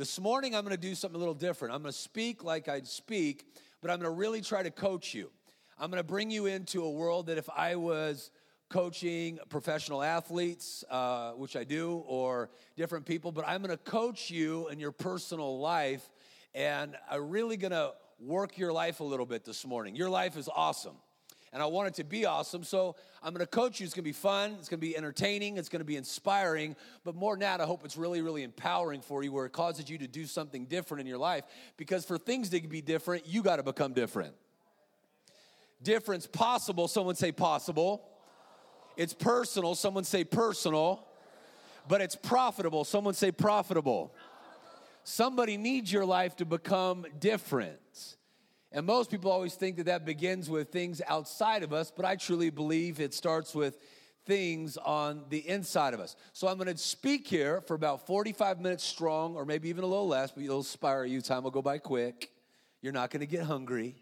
This morning, I'm going to do something a little different. I'm going to speak like I'd speak, but I'm going to really try to coach you. I'm going to bring you into a world that if I was coaching professional athletes, uh, which I do, or different people, but I'm going to coach you in your personal life, and I'm really going to work your life a little bit this morning. Your life is awesome and I want it to be awesome. So I'm going to coach you. It's going to be fun. It's going to be entertaining. It's going to be inspiring. But more than that, I hope it's really, really empowering for you where it causes you to do something different in your life. Because for things to be different, you got to become different. Difference possible. Someone say possible. It's personal. Someone say personal. But it's profitable. Someone say profitable. Somebody needs your life to become different. And most people always think that that begins with things outside of us, but I truly believe it starts with things on the inside of us. So I'm going to speak here for about 45 minutes strong, or maybe even a little less, but it'll inspire you. Time will go by quick. You're not going to get hungry.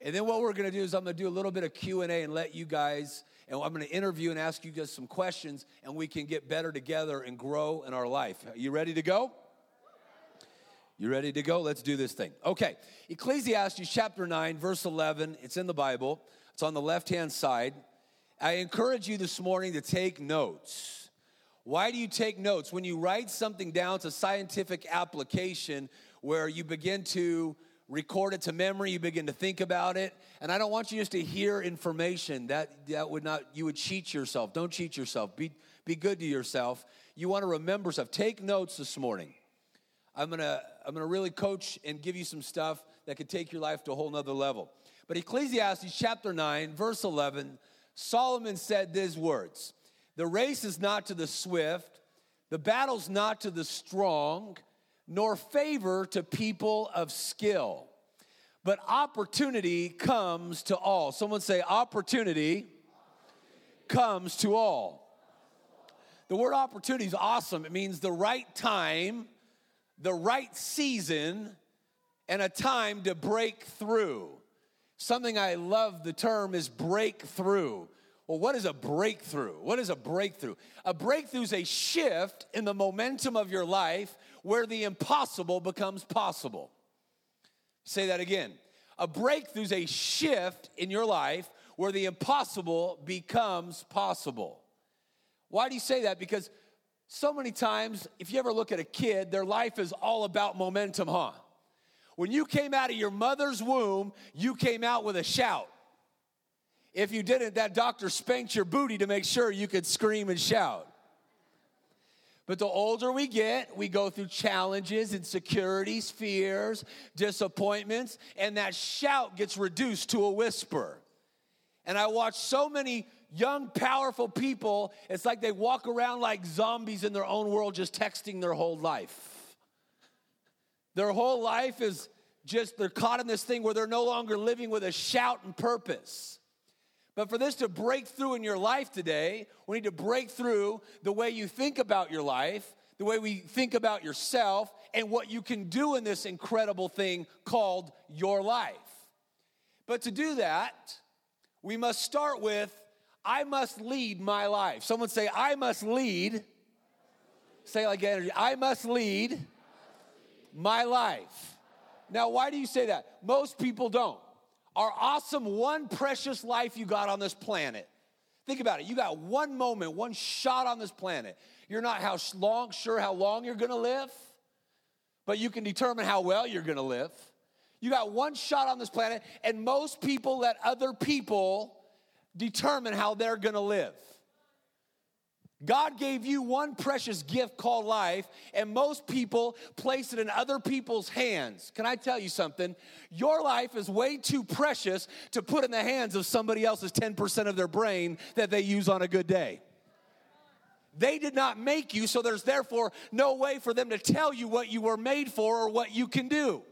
And then what we're going to do is I'm going to do a little bit of Q&A and let you guys and I'm going to interview and ask you guys some questions and we can get better together and grow in our life. Are you ready to go? You ready to go? Let's do this thing. Okay, Ecclesiastes chapter 9, verse 11. It's in the Bible, it's on the left hand side. I encourage you this morning to take notes. Why do you take notes? When you write something down, it's a scientific application where you begin to record it to memory, you begin to think about it. And I don't want you just to hear information. That that would not you would cheat yourself. Don't cheat yourself. Be be good to yourself. You want to remember stuff. Take notes this morning. I'm gonna, I'm gonna really coach and give you some stuff that could take your life to a whole nother level. But Ecclesiastes chapter 9, verse 11, Solomon said these words The race is not to the swift, the battle's not to the strong, nor favor to people of skill, but opportunity comes to all. Someone say, opportunity comes to all. The word opportunity is awesome. It means the right time the right season and a time to break through. Something I love the term is breakthrough. Well, what is a breakthrough? What is a breakthrough? A breakthrough is a shift in the momentum of your life where the impossible becomes possible. Say that again. A breakthrough is a shift in your life where the impossible becomes possible. Why do you say that? Because so many times, if you ever look at a kid, their life is all about momentum, huh? When you came out of your mother's womb, you came out with a shout. If you didn't, that doctor spanked your booty to make sure you could scream and shout. But the older we get, we go through challenges, insecurities, fears, disappointments, and that shout gets reduced to a whisper. And I watch so many young, powerful people, it's like they walk around like zombies in their own world, just texting their whole life. Their whole life is just, they're caught in this thing where they're no longer living with a shout and purpose. But for this to break through in your life today, we need to break through the way you think about your life, the way we think about yourself, and what you can do in this incredible thing called your life. But to do that, we must start with I must lead my life. Someone say, I must lead. Say like energy. I must lead my life. Now, why do you say that? Most people don't. Our awesome one precious life you got on this planet. Think about it. You got one moment, one shot on this planet. You're not how long sure how long you're going to live, but you can determine how well you're going to live. You got one shot on this planet, and most people let other people determine how they're gonna live. God gave you one precious gift called life, and most people place it in other people's hands. Can I tell you something? Your life is way too precious to put in the hands of somebody else's 10% of their brain that they use on a good day. They did not make you, so there's therefore no way for them to tell you what you were made for or what you can do.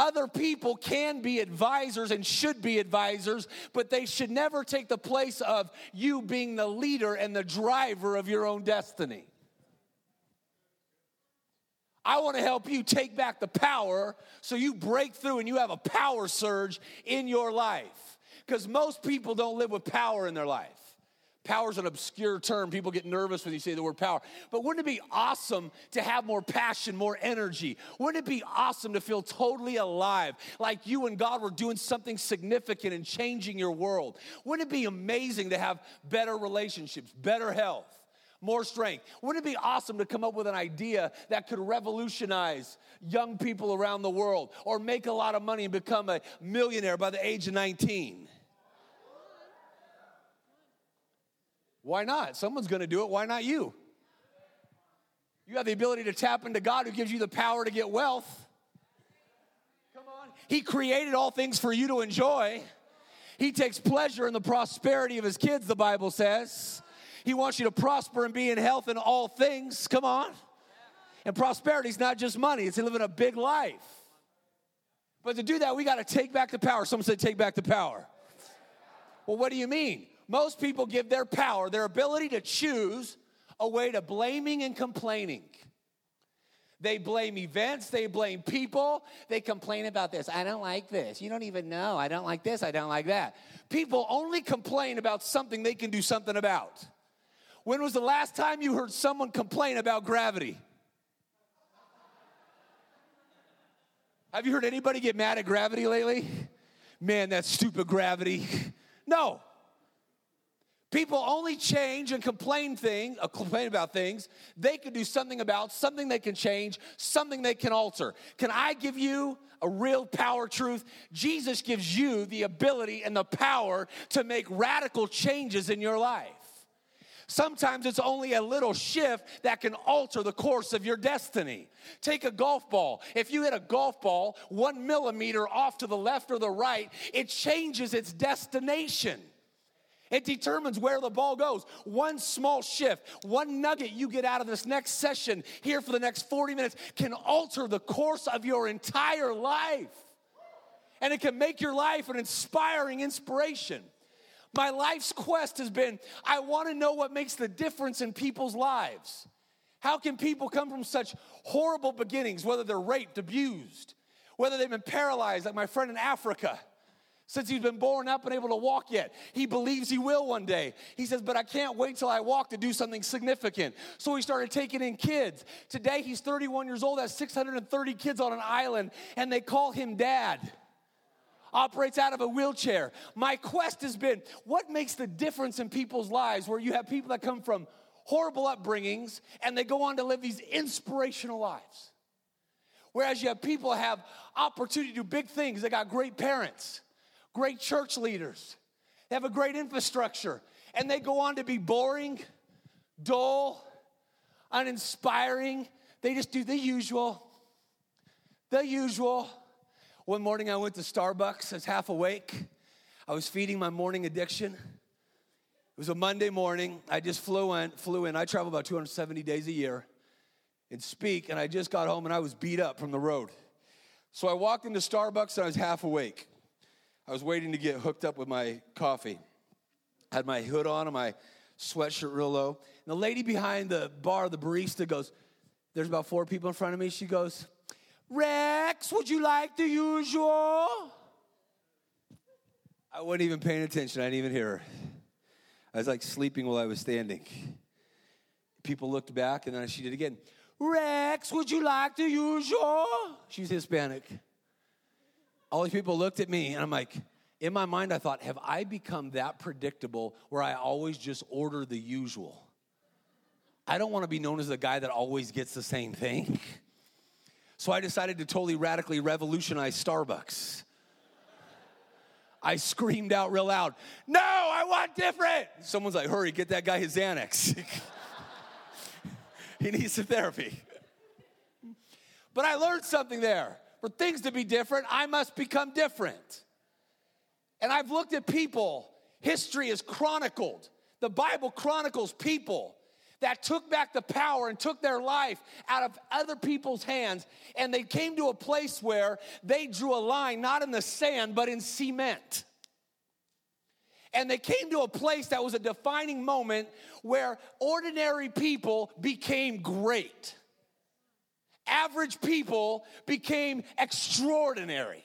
Other people can be advisors and should be advisors, but they should never take the place of you being the leader and the driver of your own destiny. I want to help you take back the power so you break through and you have a power surge in your life. Because most people don't live with power in their life. Power is an obscure term. People get nervous when you say the word power. But wouldn't it be awesome to have more passion, more energy? Wouldn't it be awesome to feel totally alive, like you and God were doing something significant and changing your world? Wouldn't it be amazing to have better relationships, better health? More strength. Wouldn't it be awesome to come up with an idea that could revolutionize young people around the world or make a lot of money and become a millionaire by the age of 19? Why not? Someone's going to do it. Why not you? You have the ability to tap into God who gives you the power to get wealth. Come on. He created all things for you to enjoy. He takes pleasure in the prosperity of his kids, the Bible says. He wants you to prosper and be in health in all things. Come on. And prosperity is not just money, it's living a big life. But to do that, we got to take back the power. Someone said, take back the power. Well, what do you mean? Most people give their power, their ability to choose, away to blaming and complaining. They blame events, they blame people, they complain about this. I don't like this. You don't even know. I don't like this, I don't like that. People only complain about something they can do something about. When was the last time you heard someone complain about gravity? Have you heard anybody get mad at gravity lately? Man, that stupid gravity. No. People only change and complain thing, uh, complain about things they can do something about, something they can change, something they can alter. Can I give you a real power truth? Jesus gives you the ability and the power to make radical changes in your life. Sometimes it's only a little shift that can alter the course of your destiny. Take a golf ball. If you hit a golf ball one millimeter off to the left or the right, it changes its destination. It determines where the ball goes. One small shift, one nugget you get out of this next session here for the next 40 minutes can alter the course of your entire life. And it can make your life an inspiring inspiration. My life's quest has been I want to know what makes the difference in people's lives. How can people come from such horrible beginnings, whether they're raped, abused, whether they've been paralyzed, like my friend in Africa? Since he's been born up and able to walk yet. He believes he will one day. He says, But I can't wait till I walk to do something significant. So he started taking in kids. Today he's 31 years old, has 630 kids on an island, and they call him dad. Operates out of a wheelchair. My quest has been what makes the difference in people's lives where you have people that come from horrible upbringings and they go on to live these inspirational lives. Whereas you have people have opportunity to do big things, they got great parents great church leaders, they have a great infrastructure, and they go on to be boring, dull, uninspiring. They just do the usual. The usual. One morning I went to Starbucks, I was half awake. I was feeding my morning addiction. It was a Monday morning. I just flew in, flew in. I travel about 270 days a year and speak, and I just got home and I was beat up from the road. So I walked into Starbucks and I was half awake. I was waiting to get hooked up with my coffee. I had my hood on and my sweatshirt real low. And the lady behind the bar, the barista, goes, There's about four people in front of me. She goes, Rex, would you like the usual? I wasn't even paying attention. I didn't even hear her. I was like sleeping while I was standing. People looked back and then she did again. Rex, would you like the usual? She's Hispanic all these people looked at me and I'm like, in my mind, I thought, have I become that predictable where I always just order the usual? I don't want to be known as the guy that always gets the same thing. So I decided to totally radically revolutionize Starbucks. I screamed out real loud, No, I want different. Someone's like, Hurry, get that guy his Xanax. he needs some therapy. But I learned something there for things to be different, I must become different. And I've looked at people, history is chronicled. The Bible chronicles people that took back the power and took their life out of other people's hands. And they came to a place where they drew a line, not in the sand, but in cement. And they came to a place that was a defining moment where ordinary people became great average people became extraordinary.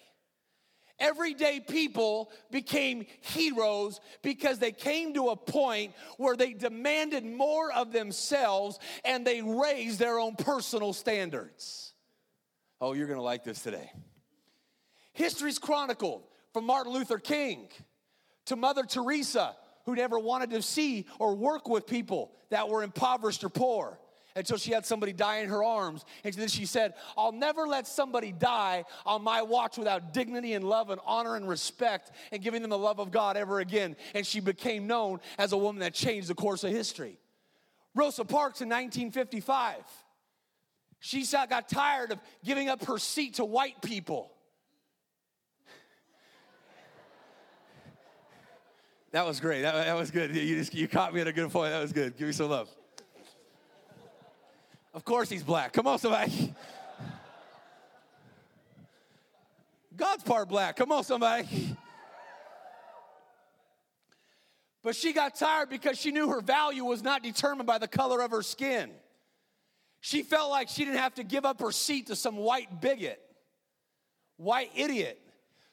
Everyday people became heroes because they came to a point where they demanded more of themselves and they raised their own personal standards. Oh, you're gonna like this today. History's chronicled from Martin Luther King to Mother Teresa, who never wanted to see or work with people that were impoverished or poor until she had somebody die in her arms. And then she said, I'll never let somebody die on my watch without dignity and love and honor and respect and giving them the love of God ever again. And she became known as a woman that changed the course of history. Rosa Parks in 1955. She got tired of giving up her seat to white people. That was great. That, that was good. You, just, you caught me at a good point. That was good. Give me some love. Of course he's black. Come on, somebody. God's part black. Come on, somebody. But she got tired because she knew her value was not determined by the color of her skin. She felt like she didn't have to give up her seat to some white bigot, white idiot.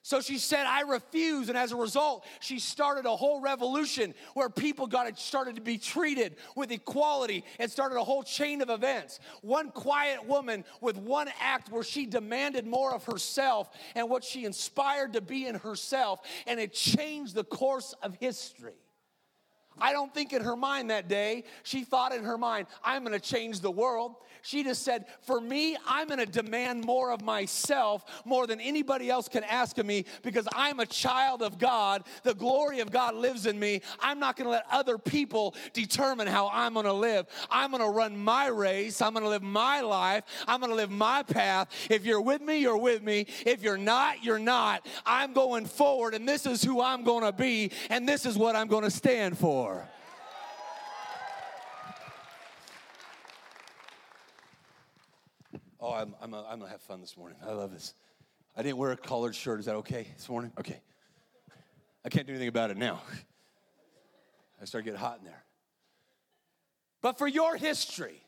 So she said, I refuse. And as a result, she started a whole revolution where people got started to be treated with equality and started a whole chain of events. One quiet woman with one act where she demanded more of herself and what she inspired to be in herself, and it changed the course of history. I don't think in her mind that day, she thought in her mind, I'm gonna change the world. She just said, For me, I'm gonna demand more of myself more than anybody else can ask of me because I'm a child of God. The glory of God lives in me. I'm not gonna let other people determine how I'm gonna live. I'm gonna run my race. I'm gonna live my life. I'm gonna live my path. If you're with me, you're with me. If you're not, you're not. I'm going forward, and this is who I'm gonna be, and this is what I'm gonna stand for. Oh, I'm, I'm, a, I'm gonna have fun this morning. I love this. I didn't wear a collared shirt. Is that okay this morning? Okay. I can't do anything about it now. I start getting hot in there. But for your history,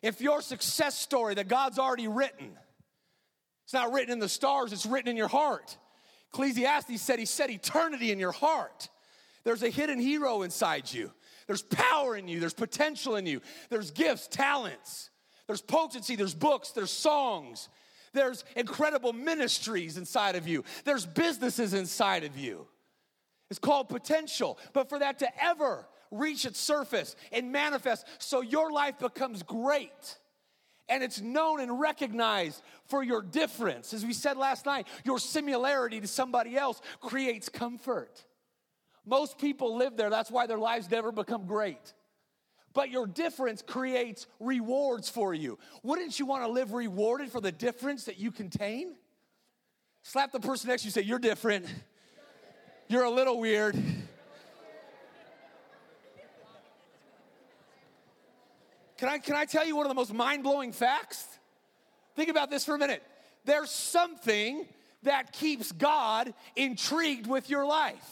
if your success story that God's already written, it's not written in the stars, it's written in your heart. Ecclesiastes said he said eternity in your heart. There's a hidden hero inside you. There's power in you, there's potential in you, there's gifts, talents. There's potency, there's books, there's songs, there's incredible ministries inside of you, there's businesses inside of you. It's called potential. But for that to ever reach its surface and manifest so your life becomes great and it's known and recognized for your difference. As we said last night, your similarity to somebody else creates comfort. Most people live there, that's why their lives never become great but your difference creates rewards for you. Wouldn't you want to live rewarded for the difference that you contain? Slap the person next to you say, You're different. You're a little weird. Can I, can I tell you one of the most mind blowing facts? Think about this for a minute. There's something that keeps God intrigued with your life.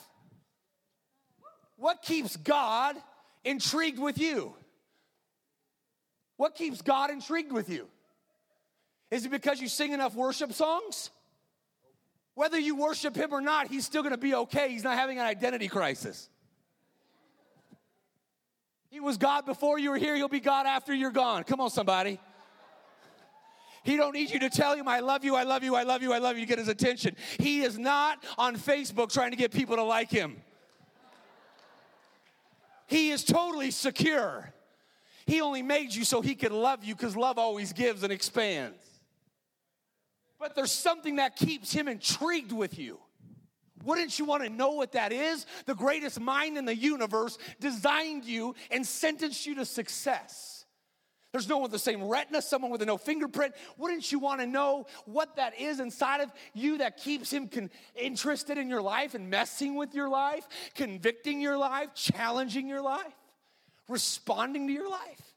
What keeps God intrigued with you? What keeps God intrigued with you? Is it because you sing enough worship songs? Whether you worship Him or not, He's still gonna be okay. He's not having an identity crisis. He was God before you were here, He'll be God after you're gone. Come on, somebody. He don't need you to tell him, I love you, I love you, I love you, I love you to get his attention. He is not on Facebook trying to get people to like him. He is totally secure. He only made you so he could love you because love always gives and expands. But there's something that keeps him intrigued with you. Wouldn't you want to know what that is? The greatest mind in the universe designed you and sentenced you to success. There's no one with the same retina, someone with a no fingerprint. Wouldn't you want to know what that is inside of you that keeps him con- interested in your life and messing with your life, convicting your life, challenging your life, responding to your life?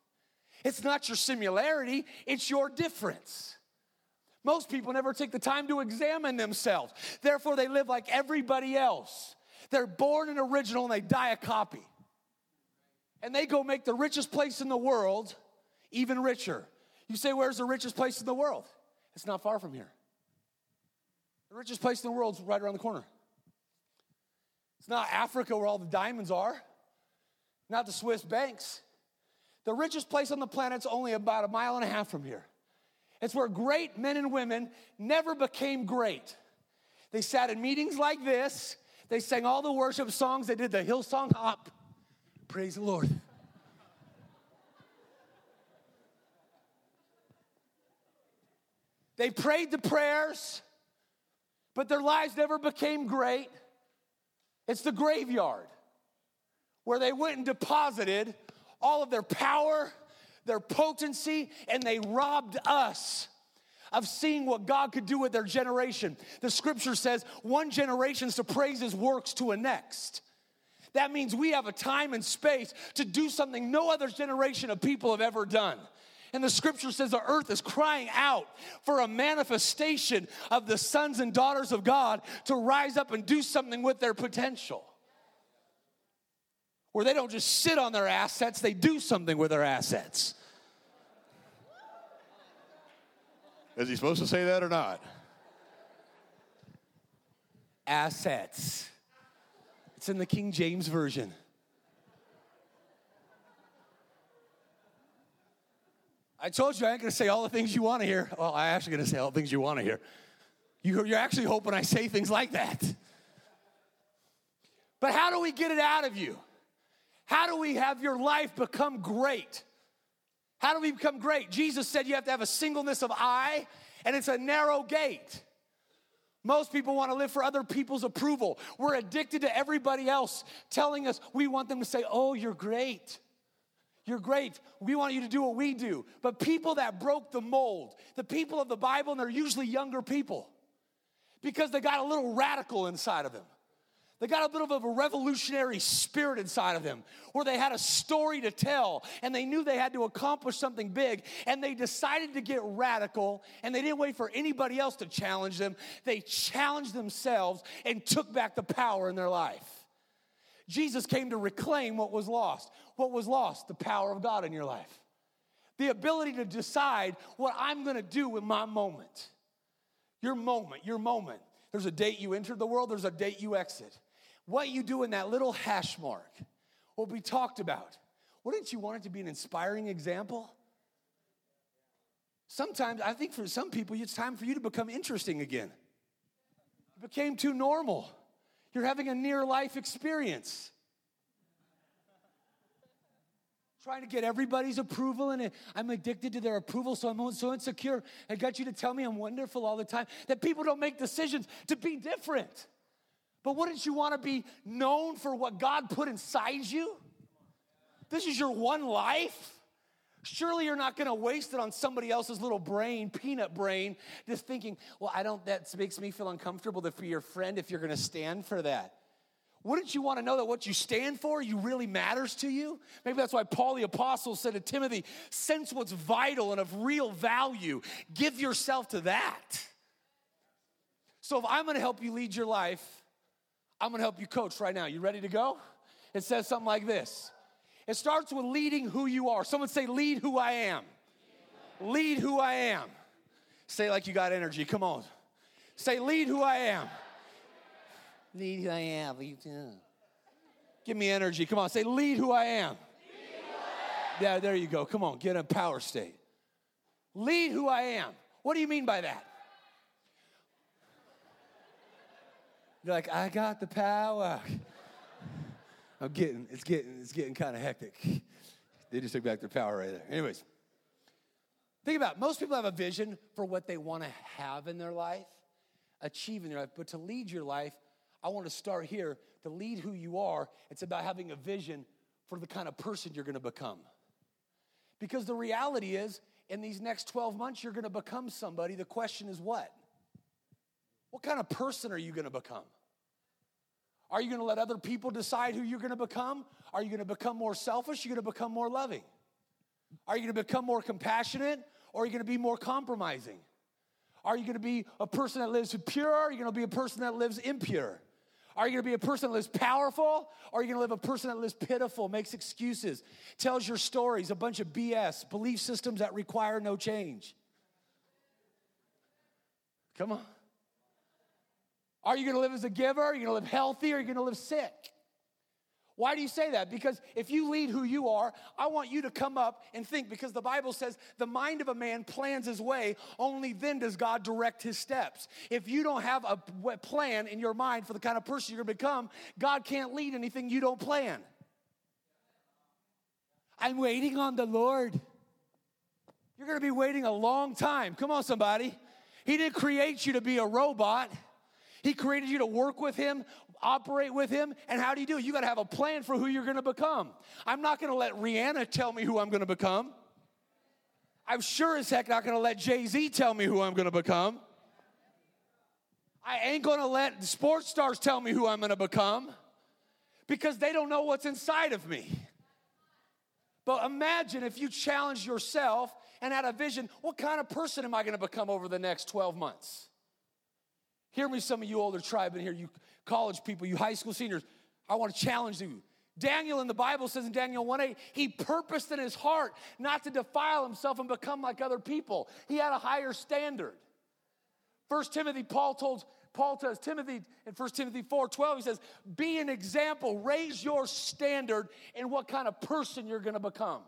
It's not your similarity, it's your difference. Most people never take the time to examine themselves. Therefore, they live like everybody else. They're born an original and they die a copy. And they go make the richest place in the world even richer. You say, Where's the richest place in the world? It's not far from here. The richest place in the world is right around the corner. It's not Africa where all the diamonds are, not the Swiss banks. The richest place on the planet's only about a mile and a half from here. It's where great men and women never became great. They sat in meetings like this, they sang all the worship songs, they did the Hillsong Hop. Praise the Lord. They prayed the prayers, but their lives never became great. It's the graveyard where they went and deposited all of their power, their potency, and they robbed us of seeing what God could do with their generation. The scripture says one generation's to praise his works to a next. That means we have a time and space to do something no other generation of people have ever done. And the scripture says the earth is crying out for a manifestation of the sons and daughters of God to rise up and do something with their potential. Where they don't just sit on their assets, they do something with their assets. Is he supposed to say that or not? Assets. It's in the King James Version. I told you I ain't gonna say all the things you wanna hear. Well, I'm actually gonna say all the things you wanna hear. You're actually hoping I say things like that. But how do we get it out of you? How do we have your life become great? How do we become great? Jesus said you have to have a singleness of eye, and it's a narrow gate. Most people want to live for other people's approval. We're addicted to everybody else telling us we want them to say, Oh, you're great. You're great. We want you to do what we do. But people that broke the mold, the people of the Bible, and they're usually younger people because they got a little radical inside of them. They got a bit of a revolutionary spirit inside of them where they had a story to tell and they knew they had to accomplish something big and they decided to get radical and they didn't wait for anybody else to challenge them. They challenged themselves and took back the power in their life. Jesus came to reclaim what was lost. What was lost? The power of God in your life. The ability to decide what I'm going to do with my moment. Your moment, your moment. There's a date you enter the world, there's a date you exit. What you do in that little hash mark will be talked about. Wouldn't you want it to be an inspiring example? Sometimes, I think for some people, it's time for you to become interesting again. It became too normal. You're having a near life experience. Trying to get everybody's approval, and I'm addicted to their approval, so I'm so insecure. I got you to tell me I'm wonderful all the time. That people don't make decisions to be different. But wouldn't you want to be known for what God put inside you? This is your one life. Surely you're not going to waste it on somebody else's little brain, peanut brain, just thinking, well, I don't, that makes me feel uncomfortable to be your friend if you're going to stand for that. Wouldn't you want to know that what you stand for, you really matters to you? Maybe that's why Paul the Apostle said to Timothy, sense what's vital and of real value. Give yourself to that. So if I'm going to help you lead your life, I'm going to help you coach right now. You ready to go? It says something like this it starts with leading who you are. Someone say, Lead who I am. Lead who I am. Say like you got energy. Come on. Say, Lead who I am. Lead who I am. Lead Give me energy. Come on. Say, Lead who I am. Yeah, there you go. Come on. Get a power state. Lead who I am. What do you mean by that? You're like, I got the power. I'm getting, it's getting, it's getting kind of hectic. They just took back their power right there. Anyways, think about it. most people have a vision for what they want to have in their life, achieve in their life. But to lead your life, I want to start here. To lead who you are, it's about having a vision for the kind of person you're going to become. Because the reality is, in these next 12 months, you're going to become somebody. The question is what? What kind of person are you going to become? Are you going to let other people decide who you're going to become? Are you going to become more selfish? You going to become more loving? Are you going to become more compassionate? Or are you going to be more compromising? Are you going to be a person that lives pure? Or are you going to be a person that lives impure? Are you going to be a person that lives powerful? Or are you going to live a person that lives pitiful, makes excuses, tells your stories, a bunch of BS, belief systems that require no change? Come on. Are you going to live as a giver? Are you going to live healthy? Or are you going to live sick? Why do you say that? Because if you lead who you are, I want you to come up and think because the Bible says the mind of a man plans his way, only then does God direct his steps. If you don't have a plan in your mind for the kind of person you're going to become, God can't lead anything you don't plan. I'm waiting on the Lord. You're going to be waiting a long time. Come on, somebody. He didn't create you to be a robot. He created you to work with Him, operate with Him. And how do you do it? You got to have a plan for who you're going to become. I'm not going to let Rihanna tell me who I'm going to become. I'm sure as heck not going to let Jay Z tell me who I'm going to become. I ain't going to let sports stars tell me who I'm going to become because they don't know what's inside of me. But imagine if you challenge yourself and had a vision what kind of person am I going to become over the next 12 months? Hear me, some of you older tribe in here, you college people, you high school seniors. I want to challenge you. Daniel in the Bible says in Daniel 1 8, he purposed in his heart not to defile himself and become like other people. He had a higher standard. First Timothy, Paul told Paul tells Timothy in 1 Timothy 4 12, he says, Be an example, raise your standard in what kind of person you're gonna become.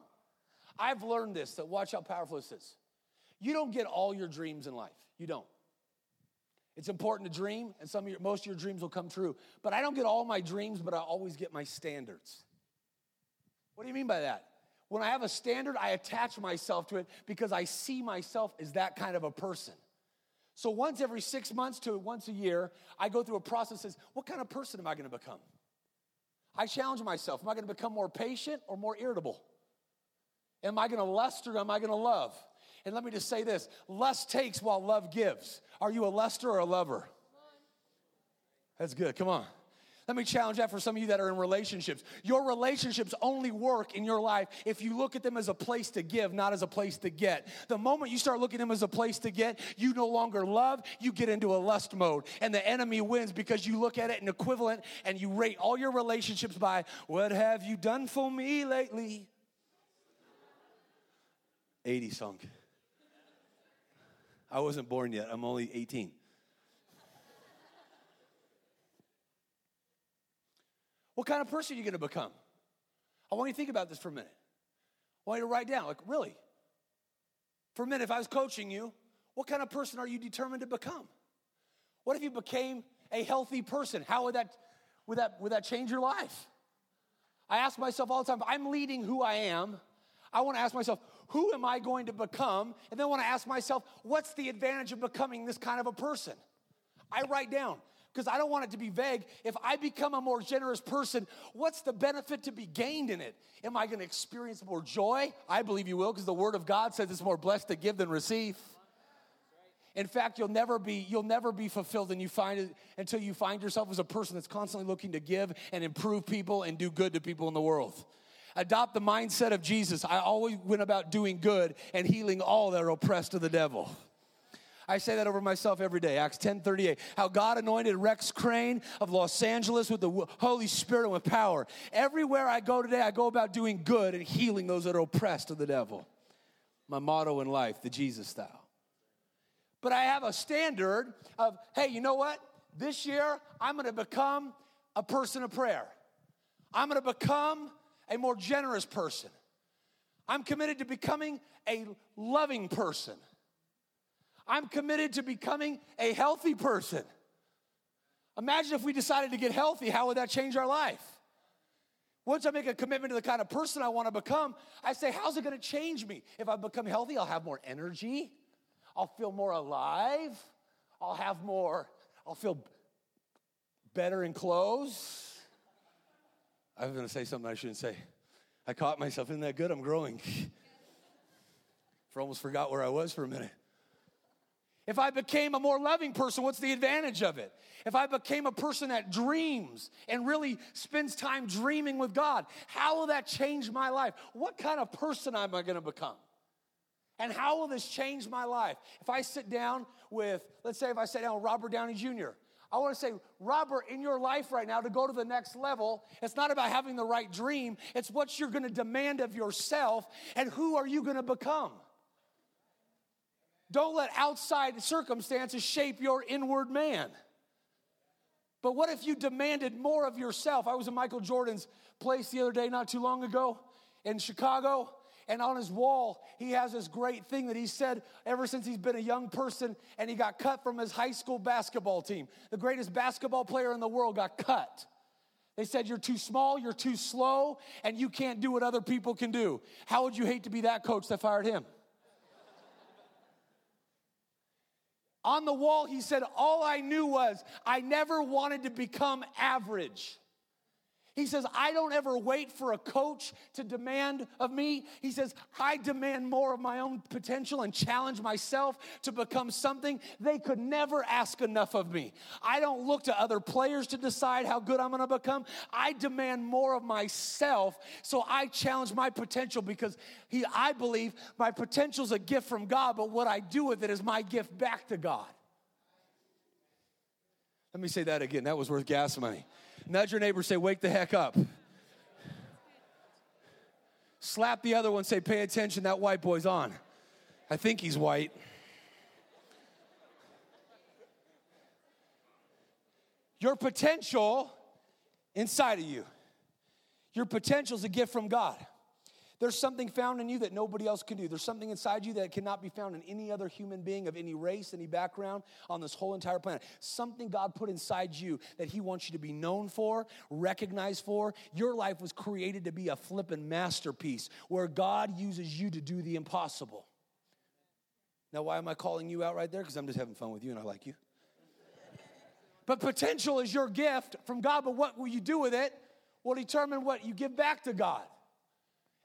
I've learned this, that watch how powerful this is. You don't get all your dreams in life. You don't. It's important to dream, and some of your, most of your dreams will come true. But I don't get all my dreams, but I always get my standards. What do you mean by that? When I have a standard, I attach myself to it because I see myself as that kind of a person. So once every six months to once a year, I go through a process that says, what kind of person am I going to become? I challenge myself. Am I going to become more patient or more irritable? Am I going to lust or am I going to love? And let me just say this lust takes while love gives. Are you a luster or a lover? That's good. Come on. Let me challenge that for some of you that are in relationships. Your relationships only work in your life if you look at them as a place to give, not as a place to get. The moment you start looking at them as a place to get, you no longer love, you get into a lust mode. And the enemy wins because you look at it in equivalent and you rate all your relationships by, What have you done for me lately? 80 song. I wasn't born yet, I'm only 18. What kind of person are you going to become? I want you to think about this for a minute. I want you to write down, like, really? For a minute, if I was coaching you, what kind of person are you determined to become? What if you became a healthy person? How would that, would that, would that change your life? I ask myself all the time, I'm leading who I am. I want to ask myself, who am I going to become? And then I want to ask myself, what's the advantage of becoming this kind of a person? I write down, because I don't want it to be vague. If I become a more generous person, what's the benefit to be gained in it? Am I going to experience more joy? I believe you will, because the Word of God says it's more blessed to give than receive. In fact, you'll never be you'll never be fulfilled and you find it until you find yourself as a person that's constantly looking to give and improve people and do good to people in the world. Adopt the mindset of Jesus. I always went about doing good and healing all that are oppressed of the devil. I say that over myself every day. Acts 10 38. How God anointed Rex Crain of Los Angeles with the Holy Spirit and with power. Everywhere I go today, I go about doing good and healing those that are oppressed of the devil. My motto in life, the Jesus style. But I have a standard of, hey, you know what? This year, I'm gonna become a person of prayer. I'm gonna become a more generous person. I'm committed to becoming a loving person. I'm committed to becoming a healthy person. Imagine if we decided to get healthy, how would that change our life? Once I make a commitment to the kind of person I want to become, I say, how's it going to change me? If I become healthy, I'll have more energy. I'll feel more alive. I'll have more, I'll feel better in clothes. I was going to say something I shouldn't say. I caught myself, isn't that good? I'm growing. for almost forgot where I was for a minute. If I became a more loving person, what's the advantage of it? If I became a person that dreams and really spends time dreaming with God, how will that change my life? What kind of person am I going to become? And how will this change my life? If I sit down with, let's say, if I sit down with Robert Downey Jr., I want to say, Robert, in your life right now, to go to the next level, it's not about having the right dream, it's what you're going to demand of yourself and who are you going to become. Don't let outside circumstances shape your inward man. But what if you demanded more of yourself? I was in Michael Jordan's place the other day, not too long ago in Chicago. And on his wall, he has this great thing that he said ever since he's been a young person and he got cut from his high school basketball team. The greatest basketball player in the world got cut. They said, You're too small, you're too slow, and you can't do what other people can do. How would you hate to be that coach that fired him? On the wall, he said, All I knew was I never wanted to become average. He says, I don't ever wait for a coach to demand of me. He says, I demand more of my own potential and challenge myself to become something they could never ask enough of me. I don't look to other players to decide how good I'm gonna become. I demand more of myself, so I challenge my potential because he, I believe my potential is a gift from God, but what I do with it is my gift back to God. Let me say that again. That was worth gas money. Nudge your neighbor, say, Wake the heck up. Slap the other one, say, Pay attention, that white boy's on. I think he's white. Your potential inside of you. Your potential is a gift from God. There's something found in you that nobody else can do. There's something inside you that cannot be found in any other human being of any race, any background on this whole entire planet. Something God put inside you that He wants you to be known for, recognized for. Your life was created to be a flippin' masterpiece where God uses you to do the impossible. Now, why am I calling you out right there? Because I'm just having fun with you and I like you. But potential is your gift from God, but what will you do with it will determine what you give back to God.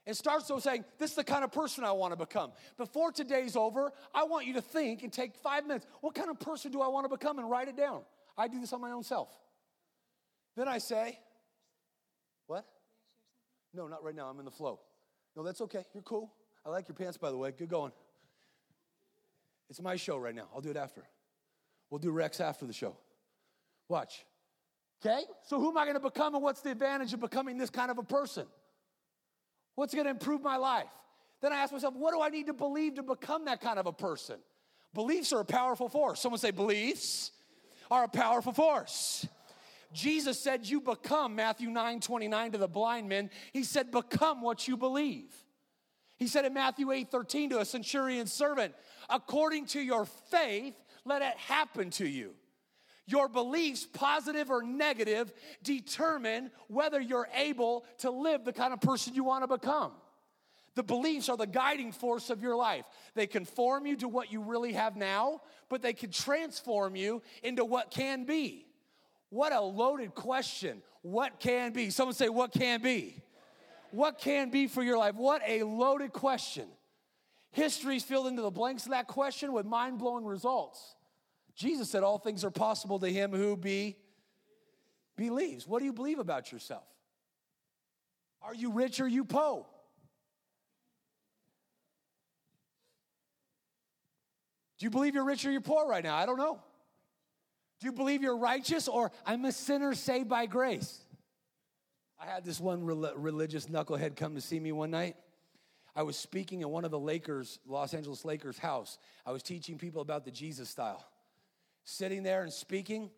It starts with saying, This is the kind of person I want to become. Before today's over, I want you to think and take five minutes. What kind of person do I want to become? And write it down. I do this on my own self. Then I say, What? No, not right now. I'm in the flow. No, that's okay. You're cool. I like your pants, by the way. Good going. It's my show right now. I'll do it after. We'll do Rex after the show. Watch. Okay? So, who am I going to become, and what's the advantage of becoming this kind of a person? What's going to improve my life? Then I ask myself, what do I need to believe to become that kind of a person? Beliefs are a powerful force. Someone say, beliefs are a powerful force. Jesus said, You become, Matthew 9 29 to the blind men. He said, Become what you believe. He said in Matthew 8 13 to a centurion servant, According to your faith, let it happen to you. Your beliefs, positive or negative, determine whether you're able to live the kind of person you want to become. The beliefs are the guiding force of your life. They conform you to what you really have now, but they can transform you into what can be. What a loaded question. What can be? Someone say, What can be? What can be for your life? What a loaded question. History's filled into the blanks of that question with mind blowing results. Jesus said all things are possible to him who be believes. What do you believe about yourself? Are you rich or you poor? Do you believe you're rich or you're poor right now? I don't know. Do you believe you're righteous or I'm a sinner saved by grace? I had this one religious knucklehead come to see me one night. I was speaking in one of the Lakers, Los Angeles Lakers house. I was teaching people about the Jesus style sitting there and speaking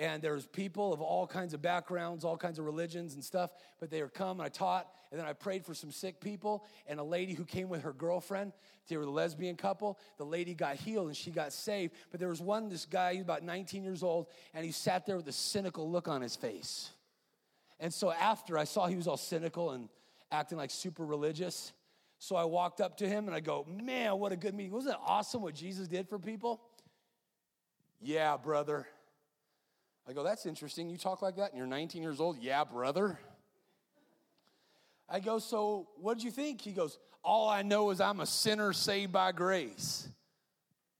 and there's people of all kinds of backgrounds, all kinds of religions and stuff, but they were come and I taught, and then I prayed for some sick people, and a lady who came with her girlfriend, they were a lesbian couple, the lady got healed and she got saved, but there was one, this guy, he's about 19 years old, and he sat there with a cynical look on his face. And so after I saw he was all cynical and acting like super religious, so I walked up to him and I go, man, what a good meeting. Wasn't it awesome what Jesus did for people? Yeah, brother. I go, That's interesting. You talk like that and you're 19 years old? Yeah, brother. I go, So what did you think? He goes, All I know is I'm a sinner saved by grace.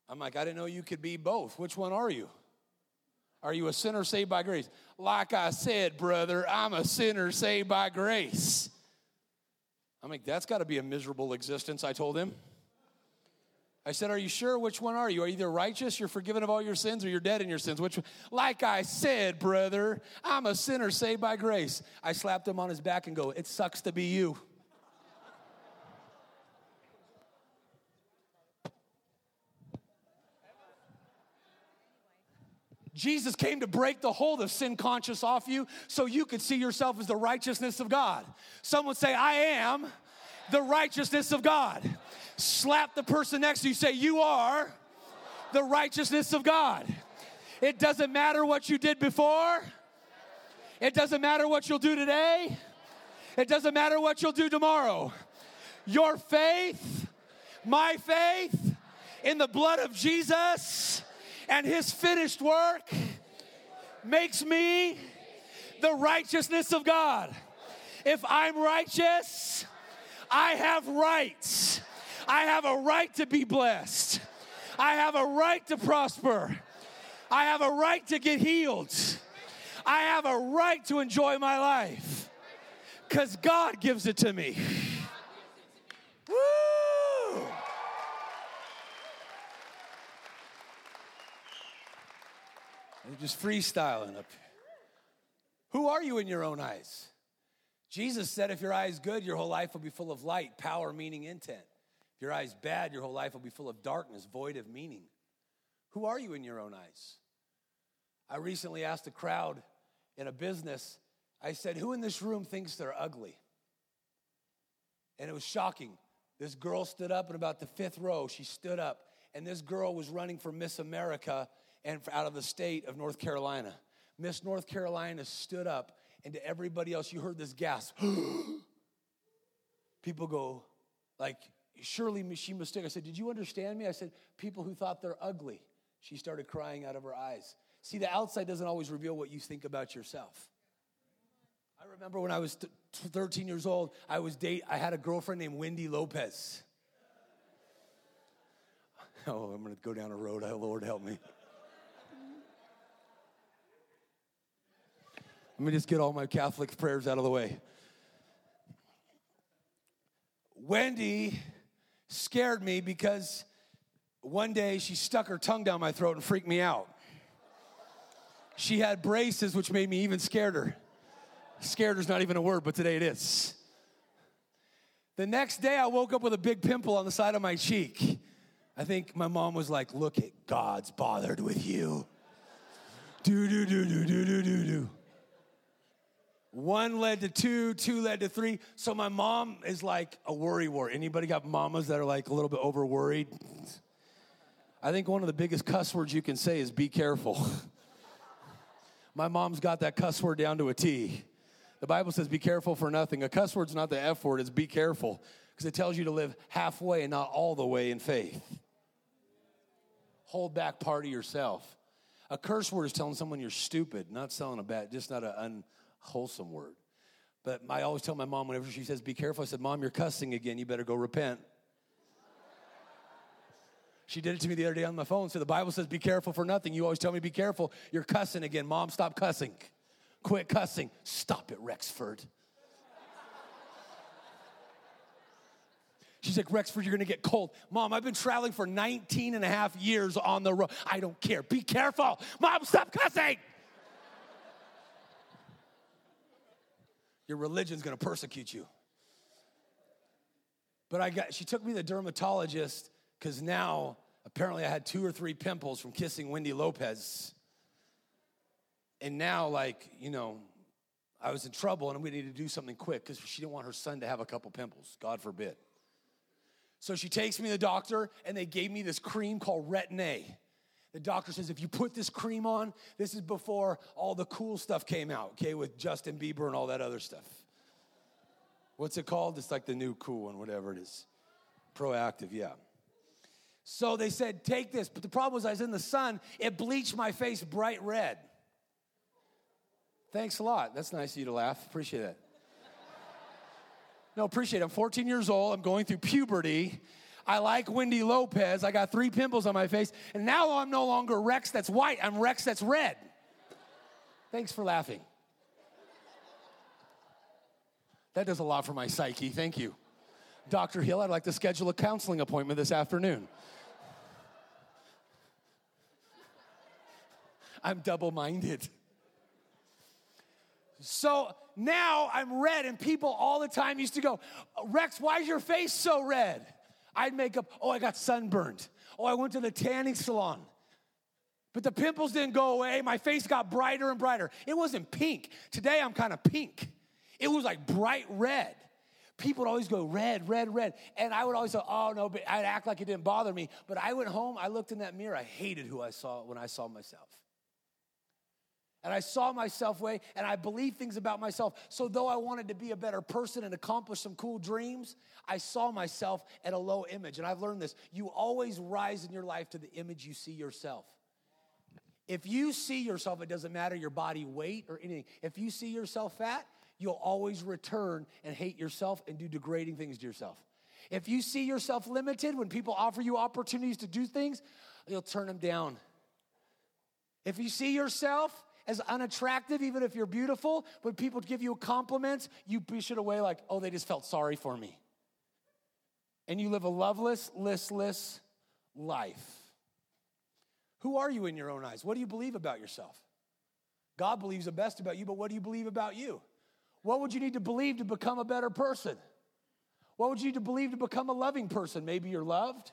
I'm like, I didn't know you could be both. Which one are you? Are you a sinner saved by grace? Like I said, brother, I'm a sinner saved by grace. I'm like, that's got to be a miserable existence, I told him. I said, Are you sure? Which one are you? Are you either righteous, you're forgiven of all your sins, or you're dead in your sins? Which Like I said, brother, I'm a sinner saved by grace. I slapped him on his back and go, It sucks to be you. Jesus came to break the hold of sin conscious off you so you could see yourself as the righteousness of God. Someone say, I am the righteousness of God. Slap the person next to you, say, You are the righteousness of God. It doesn't matter what you did before, it doesn't matter what you'll do today, it doesn't matter what you'll do tomorrow. Your faith, my faith in the blood of Jesus and his finished work makes me the righteousness of God. If I'm righteous, I have rights. I have a right to be blessed. I have a right to prosper. I have a right to get healed. I have a right to enjoy my life because God gives it to me. Woo! I'm just freestyling up. Who are you in your own eyes? Jesus said, if your eye is good, your whole life will be full of light, power, meaning, intent. Your eyes bad, your whole life will be full of darkness, void of meaning. Who are you in your own eyes? I recently asked a crowd in a business, I said, Who in this room thinks they're ugly? And it was shocking. This girl stood up in about the fifth row. She stood up, and this girl was running for Miss America and out of the state of North Carolina. Miss North Carolina stood up, and to everybody else, you heard this gasp. people go, like, surely she mistake. I said, Did you understand me? I said, People who thought they're ugly. She started crying out of her eyes. See, the outside doesn't always reveal what you think about yourself. I remember when I was 13 years old, I was date. I had a girlfriend named Wendy Lopez. Oh, I'm going to go down a road. Oh, Lord, help me. Let me just get all my Catholic prayers out of the way. Wendy scared me because one day she stuck her tongue down my throat and freaked me out. She had braces, which made me even scareder. Scared is not even a word, but today it is. The next day, I woke up with a big pimple on the side of my cheek. I think my mom was like, Look at God's bothered with you. Do, do, do, do, do, do, do, do. One led to two, two led to three. So my mom is like a worry wart. Anybody got mamas that are like a little bit over worried? I think one of the biggest cuss words you can say is be careful. my mom's got that cuss word down to a T. The Bible says be careful for nothing. A cuss word's not the F word, it's be careful because it tells you to live halfway and not all the way in faith. Hold back part of yourself. A curse word is telling someone you're stupid, not selling a bad, just not an wholesome word. But I always tell my mom whenever she says, Be careful, I said, Mom, you're cussing again. You better go repent. She did it to me the other day on my phone. So the Bible says, Be careful for nothing. You always tell me, Be careful. You're cussing again. Mom, stop cussing. Quit cussing. Stop it, Rexford. She's like, Rexford, you're gonna get cold. Mom, I've been traveling for 19 and a half years on the road. I don't care. Be careful. Mom, stop cussing. Your religion's gonna persecute you. But I got, she took me to the dermatologist because now apparently I had two or three pimples from kissing Wendy Lopez. And now, like, you know, I was in trouble and we needed to do something quick because she didn't want her son to have a couple pimples, God forbid. So she takes me to the doctor and they gave me this cream called Retin-A. The doctor says, if you put this cream on, this is before all the cool stuff came out, okay, with Justin Bieber and all that other stuff. What's it called? It's like the new cool one, whatever it is. Proactiv, yeah. So they said, take this. But the problem was, I was in the sun, it bleached my face bright red. Thanks a lot. That's nice of you to laugh. Appreciate that. No, appreciate it. I'm 14 years old. I'm going through puberty. I like Wendy Lopez. I got three pimples on my face. And now I'm no longer Rex that's white. I'm Rex that's red. Thanks for laughing. That does a lot for my psyche. Thank you. Dr. Hill, I'd like to schedule a counseling appointment this afternoon. I'm double minded. So now I'm red, and people all the time used to go, Rex, why is your face so red? I'd make up, oh, I got sunburned. Oh, I went to the tanning salon. But the pimples didn't go away. My face got brighter and brighter. It wasn't pink. Today I'm kind of pink. It was like bright red. People would always go red, red, red. And I would always say, oh no, but I'd act like it didn't bother me. But I went home, I looked in that mirror, I hated who I saw when I saw myself. And I saw myself way, and I believed things about myself. So, though I wanted to be a better person and accomplish some cool dreams, I saw myself at a low image. And I've learned this you always rise in your life to the image you see yourself. If you see yourself, it doesn't matter your body weight or anything. If you see yourself fat, you'll always return and hate yourself and do degrading things to yourself. If you see yourself limited when people offer you opportunities to do things, you'll turn them down. If you see yourself as unattractive, even if you're beautiful, when people give you compliments, you push it away like, oh, they just felt sorry for me. And you live a loveless, listless life. Who are you in your own eyes? What do you believe about yourself? God believes the best about you, but what do you believe about you? What would you need to believe to become a better person? What would you need to believe to become a loving person? Maybe you're loved.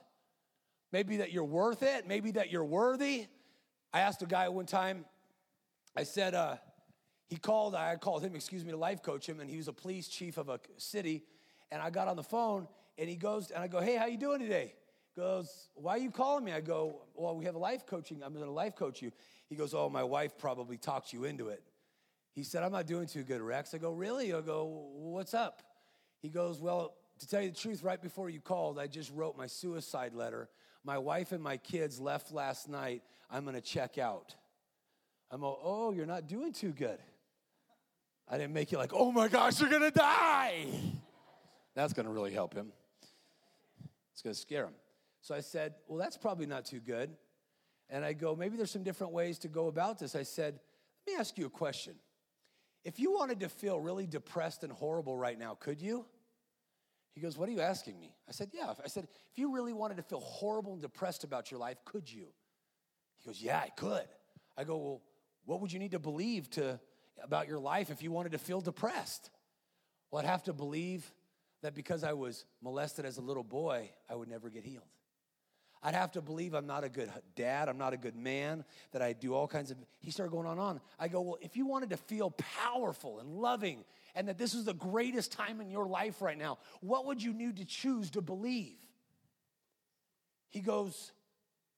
Maybe that you're worth it. Maybe that you're worthy. I asked a guy one time, I said, uh, he called, I called him, excuse me, to life coach him, and he was a police chief of a city. And I got on the phone, and he goes, and I go, hey, how you doing today? Goes, why are you calling me? I go, well, we have a life coaching. I'm going to life coach you. He goes, oh, my wife probably talked you into it. He said, I'm not doing too good, Rex. I go, really? I go, what's up? He goes, well, to tell you the truth, right before you called, I just wrote my suicide letter. My wife and my kids left last night. I'm going to check out. I'm all, oh, you're not doing too good. I didn't make you like, oh my gosh, you're gonna die. That's gonna really help him. It's gonna scare him. So I said, well, that's probably not too good. And I go, maybe there's some different ways to go about this. I said, let me ask you a question. If you wanted to feel really depressed and horrible right now, could you? He goes, What are you asking me? I said, Yeah. I said, If you really wanted to feel horrible and depressed about your life, could you? He goes, Yeah, I could. I go, Well, what would you need to believe to, about your life if you wanted to feel depressed? Well, I'd have to believe that because I was molested as a little boy, I would never get healed. I'd have to believe I'm not a good dad, I'm not a good man, that I do all kinds of. He started going on and on. I go, well, if you wanted to feel powerful and loving, and that this is the greatest time in your life right now, what would you need to choose to believe? He goes,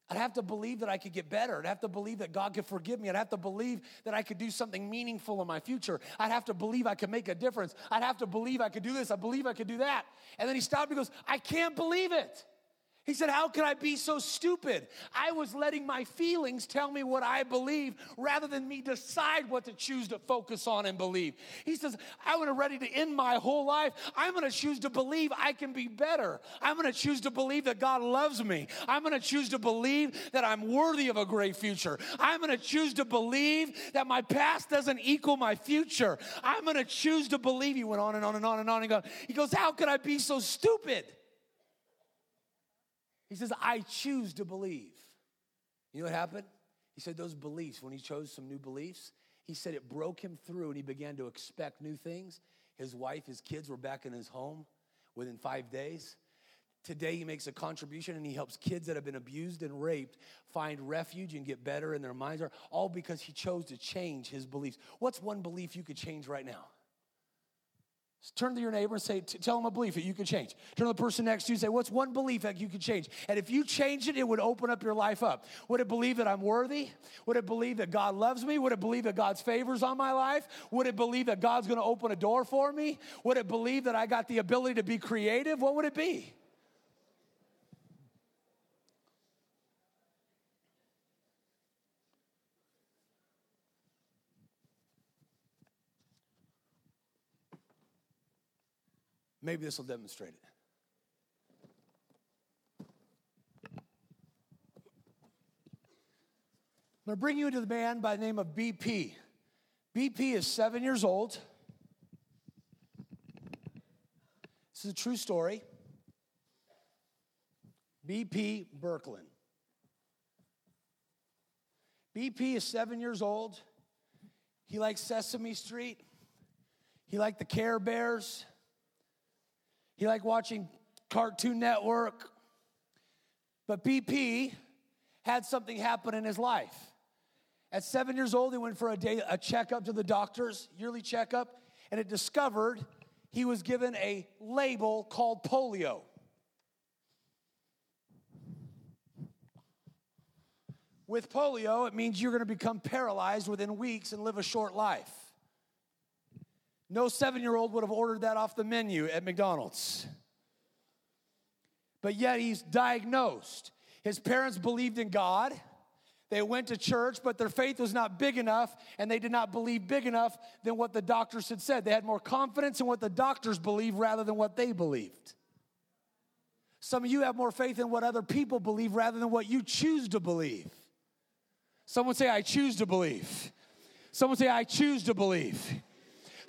I'd have to believe that I could get better. I'd have to believe that God could forgive me. I'd have to believe that I could do something meaningful in my future. I'd have to believe I could make a difference. I'd have to believe I could do this. I believe I could do that. And then he stopped and goes, I can't believe it. He said, How could I be so stupid? I was letting my feelings tell me what I believe rather than me decide what to choose to focus on and believe. He says, I was ready to end my whole life. I'm going to choose to believe I can be better. I'm going to choose to believe that God loves me. I'm going to choose to believe that I'm worthy of a great future. I'm going to choose to believe that my past doesn't equal my future. I'm going to choose to believe. He went on and on and on and on and on. He goes, How could I be so stupid? He says, I choose to believe. You know what happened? He said, those beliefs, when he chose some new beliefs, he said it broke him through and he began to expect new things. His wife, his kids were back in his home within five days. Today, he makes a contribution and he helps kids that have been abused and raped find refuge and get better in their minds, all because he chose to change his beliefs. What's one belief you could change right now? Turn to your neighbor and say, tell them a belief that you can change. Turn to the person next to you and say, what's one belief that you can change? And if you change it, it would open up your life up. Would it believe that I'm worthy? Would it believe that God loves me? Would it believe that God's favors on my life? Would it believe that God's going to open a door for me? Would it believe that I got the ability to be creative? What would it be? Maybe this will demonstrate it. I'm going to bring you into the man by the name of BP. BP is seven years old. This is a true story. BP Berkland. BP is seven years old. He likes Sesame Street. He liked the Care Bears. He liked watching Cartoon Network. But BP had something happen in his life. At seven years old, he went for a day, a checkup to the doctors, yearly checkup, and it discovered he was given a label called polio. With polio, it means you're going to become paralyzed within weeks and live a short life. No seven year old would have ordered that off the menu at McDonald's. But yet he's diagnosed. His parents believed in God. They went to church, but their faith was not big enough, and they did not believe big enough than what the doctors had said. They had more confidence in what the doctors believed rather than what they believed. Some of you have more faith in what other people believe rather than what you choose to believe. Someone say, I choose to believe. Someone say, I choose to believe.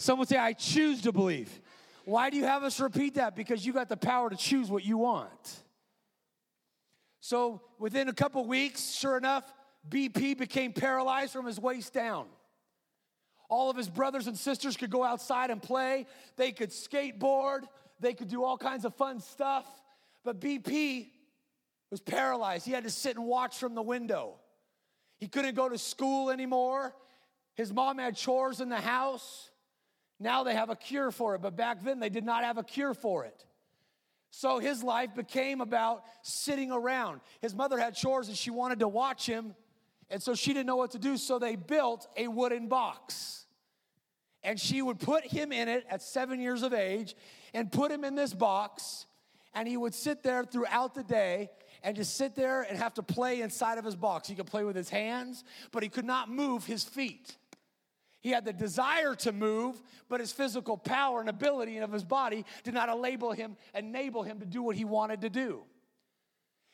Someone say, I choose to believe. Why do you have us repeat that? Because you got the power to choose what you want. So within a couple weeks, sure enough, BP became paralyzed from his waist down. All of his brothers and sisters could go outside and play. They could skateboard. They could do all kinds of fun stuff. But BP was paralyzed. He had to sit and watch from the window. He couldn't go to school anymore. His mom had chores in the house. Now they have a cure for it, but back then they did not have a cure for it. So his life became about sitting around. His mother had chores and she wanted to watch him, and so she didn't know what to do, so they built a wooden box. And she would put him in it at seven years of age and put him in this box, and he would sit there throughout the day and just sit there and have to play inside of his box. He could play with his hands, but he could not move his feet. He had the desire to move, but his physical power and ability of his body did not enable him, enable him to do what he wanted to do.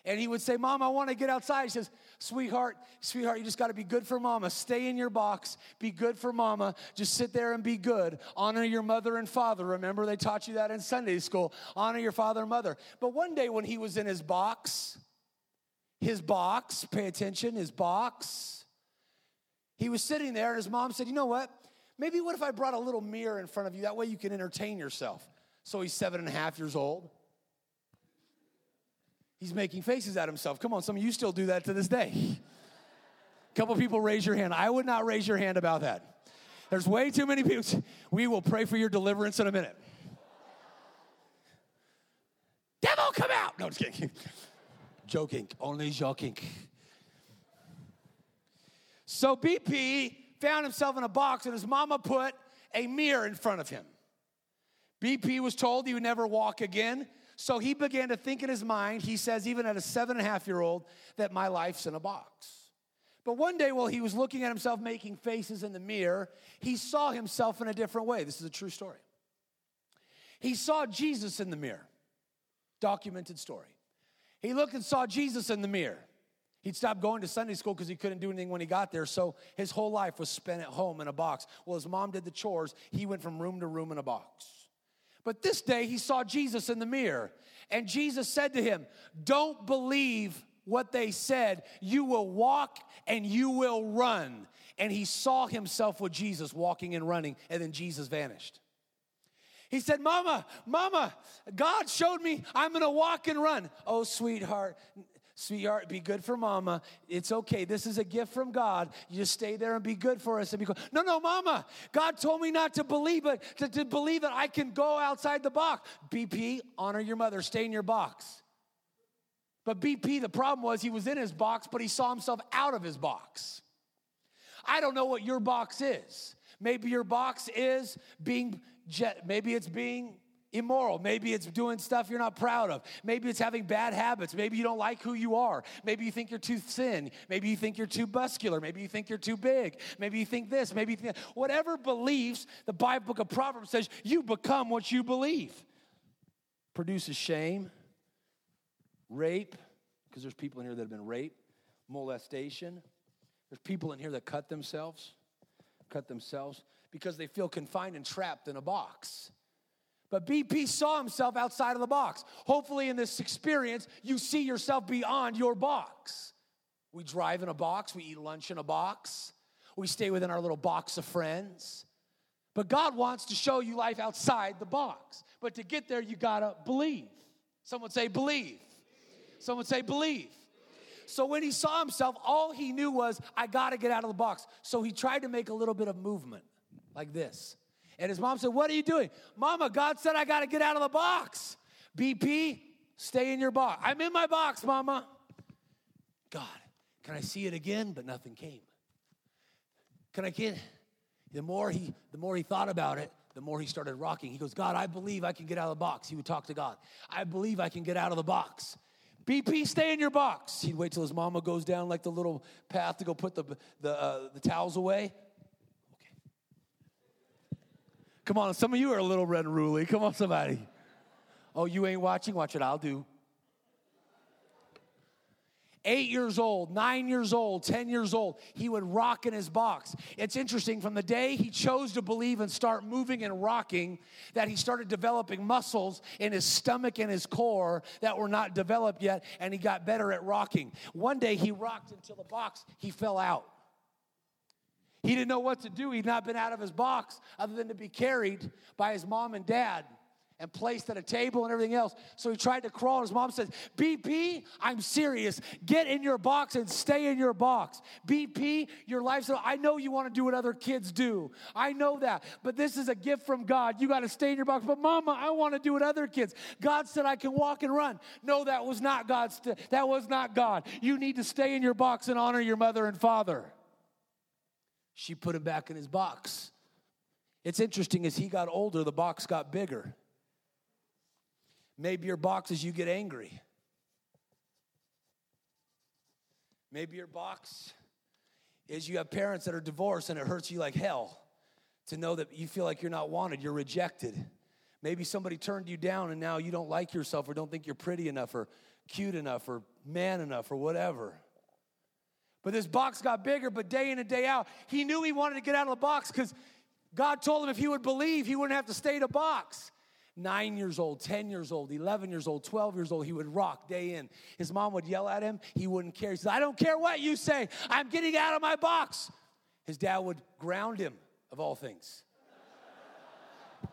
And he would say, Mom, I want to get outside. He says, Sweetheart, sweetheart, you just got to be good for mama. Stay in your box. Be good for mama. Just sit there and be good. Honor your mother and father. Remember, they taught you that in Sunday school. Honor your father and mother. But one day when he was in his box, his box, pay attention, his box, he was sitting there and his mom said, You know what? Maybe what if I brought a little mirror in front of you? That way you can entertain yourself. So he's seven and a half years old. He's making faces at himself. Come on, some of you still do that to this day. A couple people raise your hand. I would not raise your hand about that. There's way too many people. We will pray for your deliverance in a minute. Devil, come out. No, just kidding. joking, only joking. So BP found himself in a box, and his mama put a mirror in front of him. BP was told he would never walk again. So he began to think in his mind, he says, even at a seven and a half year old, that my life's in a box. But one day, while he was looking at himself making faces in the mirror, he saw himself in a different way. This is a true story. He saw Jesus in the mirror. Documented story. He looked and saw Jesus in the mirror. He'd stopped going to Sunday school because he couldn't do anything when he got there, so his whole life was spent at home in a box. Well, his mom did the chores, he went from room to room in a box. But this day he saw Jesus in the mirror, and Jesus said to him, Don't believe what they said. You will walk and you will run. And he saw himself with Jesus walking and running, and then Jesus vanished. He said, Mama, Mama, God showed me I'm gonna walk and run. Oh, sweetheart, sweetheart, be good for mama. It's okay. This is a gift from God. You just stay there and be good for us and be good. No, no, mama. God told me not to believe it, to, to believe that I can go outside the box. BP, honor your mother, stay in your box. But BP, the problem was he was in his box, but he saw himself out of his box. I don't know what your box is. Maybe your box is being, maybe it's being immoral. Maybe it's doing stuff you're not proud of. Maybe it's having bad habits. Maybe you don't like who you are. Maybe you think you're too thin. Maybe you think you're too muscular. Maybe you think you're too big. Maybe you think this. Maybe you think whatever beliefs the Bible book of Proverbs says you become what you believe. Produces shame, rape, because there's people in here that have been raped, molestation. There's people in here that cut themselves, cut themselves because they feel confined and trapped in a box. But BP saw himself outside of the box. Hopefully, in this experience, you see yourself beyond your box. We drive in a box, we eat lunch in a box, we stay within our little box of friends. But God wants to show you life outside the box. But to get there, you gotta believe. Someone say, believe. Someone say, believe. So when he saw himself, all he knew was, I gotta get out of the box. So he tried to make a little bit of movement like this. And his mom said, What are you doing? Mama, God said I gotta get out of the box. BP, stay in your box. I'm in my box, Mama. God, can I see it again? But nothing came. Can I get the more he the more he thought about it, the more he started rocking. He goes, God, I believe I can get out of the box. He would talk to God. I believe I can get out of the box. BP, stay in your box. He'd wait till his mama goes down like the little path to go put the, the, uh, the towels away. Okay. Come on, some of you are a little red and ruly. Come on, somebody. Oh, you ain't watching? Watch it, I'll do eight years old, nine years old, 10 years old, he would rock in his box. It's interesting, from the day he chose to believe and start moving and rocking, that he started developing muscles in his stomach and his core that were not developed yet, and he got better at rocking. One day he rocked until the box, he fell out. He didn't know what to do. He'd not been out of his box other than to be carried by his mom and dad and placed at a table and everything else. So he tried to crawl, his mom says, BP, I'm serious. Get in your box and stay in your box. BP, your life's, I know you want to do what other kids do. I know that. But this is a gift from God. You got to stay in your box. But mama, I want to do what other kids. God said I can walk and run. No, that was not God's, that was not God. You need to stay in your box and honor your mother and father. She put him back in his box. It's interesting, as he got older, the box got bigger. Maybe your box is you get angry. Maybe your box is you have parents that are divorced and it hurts you like hell to know that you feel like you're not wanted, you're rejected. Maybe somebody turned you down and now you don't like yourself or don't think you're pretty enough or cute enough or man enough or whatever. But this box got bigger, but day in and day out, he knew he wanted to get out of the box because God told him if he would believe, he wouldn't have to stay in a box nine years old, 10 years old, 11 years old, 12 years old, he would rock day in. His mom would yell at him. He wouldn't care. He said, I don't care what you say. I'm getting out of my box. His dad would ground him, of all things.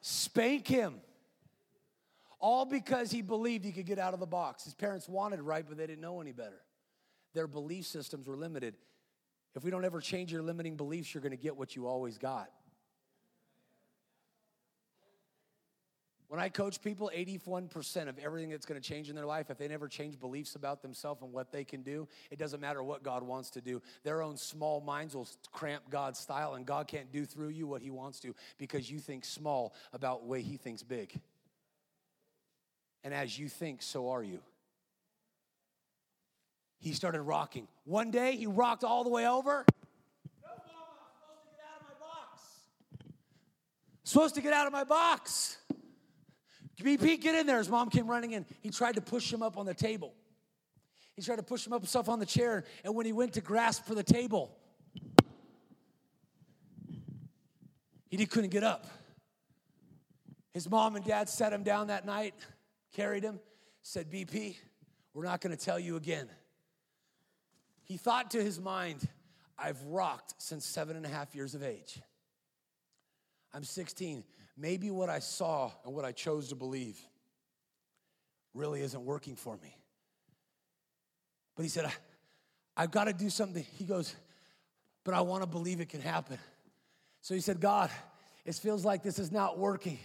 Spank him. All because he believed he could get out of the box. His parents wanted right, but they didn't know any better. Their belief systems were limited. If we don't ever change your limiting beliefs, you're going to get what you always got. When I coach people, 81% of everything that's going to change in their life, if they never change beliefs about themselves and what they can do, it doesn't matter what God wants to do. Their own small minds will cramp God's style, and God can't do through you what He wants to because you think small about the way He thinks big. And as you think, so are you he started rocking. One day he rocked all the way over. No, Mama, I'm supposed to get out of my box. Supposed to get out of my box. BP, get in there. His mom came running in. He tried to push him up on the table. He tried to push him up himself on the chair, and when he went to grasp for the table, he couldn't get up. His mom and dad sat him down that night, carried him, said, BP, we're not going to tell you again. He thought to his mind, I've rocked since seven and a half years of age. I'm 16. Maybe what I saw and what I chose to believe really isn't working for me. But he said, I've got to do something. He goes, but I want to believe it can happen. So he said, God, it feels like this is not working,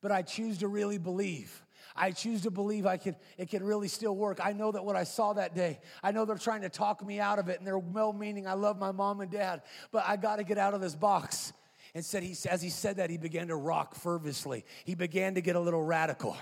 but I choose to really believe. I choose to believe I can, it can really still work. I know that what I saw that day, I know they're trying to talk me out of it and they're well meaning. I love my mom and dad, but I got to get out of this box. And said he, as he said that, he began to rock fervently. He began to get a little radical.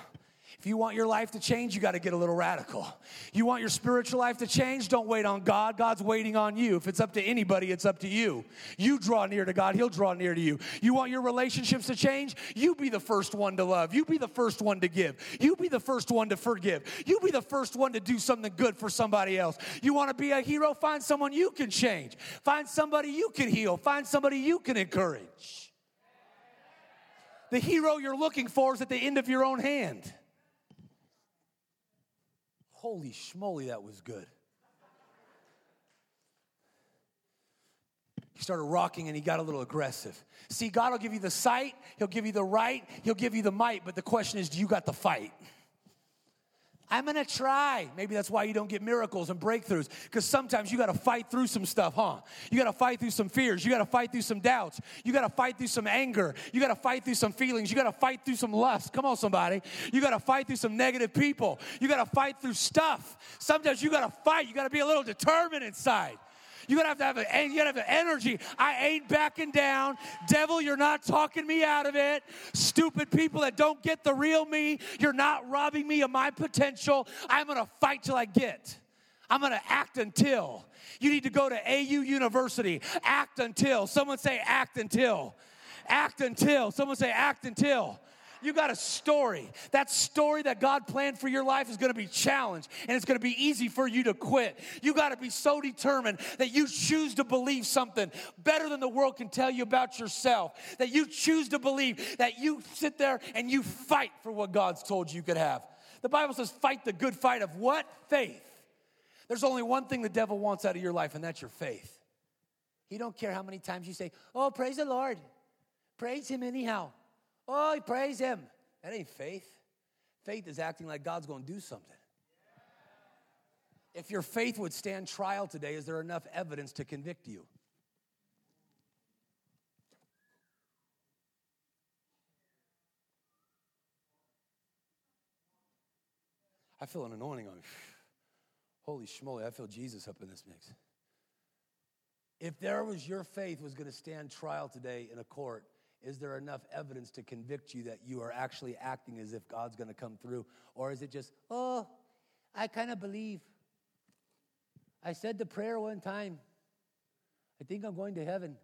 If you want your life to change, you got to get a little radical. You want your spiritual life to change? Don't wait on God. God's waiting on you. If it's up to anybody, it's up to you. You draw near to God, He'll draw near to you. You want your relationships to change? You be the first one to love. You be the first one to give. You be the first one to forgive. You be the first one to do something good for somebody else. You want to be a hero? Find someone you can change. Find somebody you can heal. Find somebody you can encourage. The hero you're looking for is at the end of your own hand. Holy schmoly, that was good. He started rocking and he got a little aggressive. See, God will give you the sight, He'll give you the right, He'll give you the might, but the question is, do you got the fight? I'm gonna try. Maybe that's why you don't get miracles and breakthroughs, because sometimes you gotta fight through some stuff, huh? You gotta fight through some fears, you gotta fight through some doubts, you gotta fight through some anger, you gotta fight through some feelings, you gotta fight through some lust. Come on, somebody. You gotta fight through some negative people, you gotta fight through stuff. Sometimes you gotta fight, you gotta be a little determined inside. You gotta have to have an, you gotta have the energy. I ain't backing down. Devil, you're not talking me out of it. Stupid people that don't get the real me, you're not robbing me of my potential. I'm gonna fight till I get. I'm gonna act until. You need to go to AU University. Act until. Someone say act until. Act until. Someone say act until you got a story. That story that God planned for your life is going to be challenged and it's going to be easy for you to quit. You got to be so determined that you choose to believe something better than the world can tell you about yourself. That you choose to believe that you sit there and you fight for what God's told you you could have. The Bible says, fight the good fight of what? Faith. There's only one thing the devil wants out of your life, and that's your faith. He don't care how many times you say, "Oh, praise the Lord." Praise him anyhow. Oh, praise him. That ain't faith. Faith is acting like God's going to do something. If your faith would stand trial today, is there enough evidence to convict you? I feel an anointing on me. Holy schmoly, I feel Jesus up in this mix. If there was your faith was going to stand trial today in a court, is there enough evidence to convict you that you are actually acting as if God's going to come through? Or is it just, oh, I kind of believe. I said the prayer one time. I think I'm going to heaven.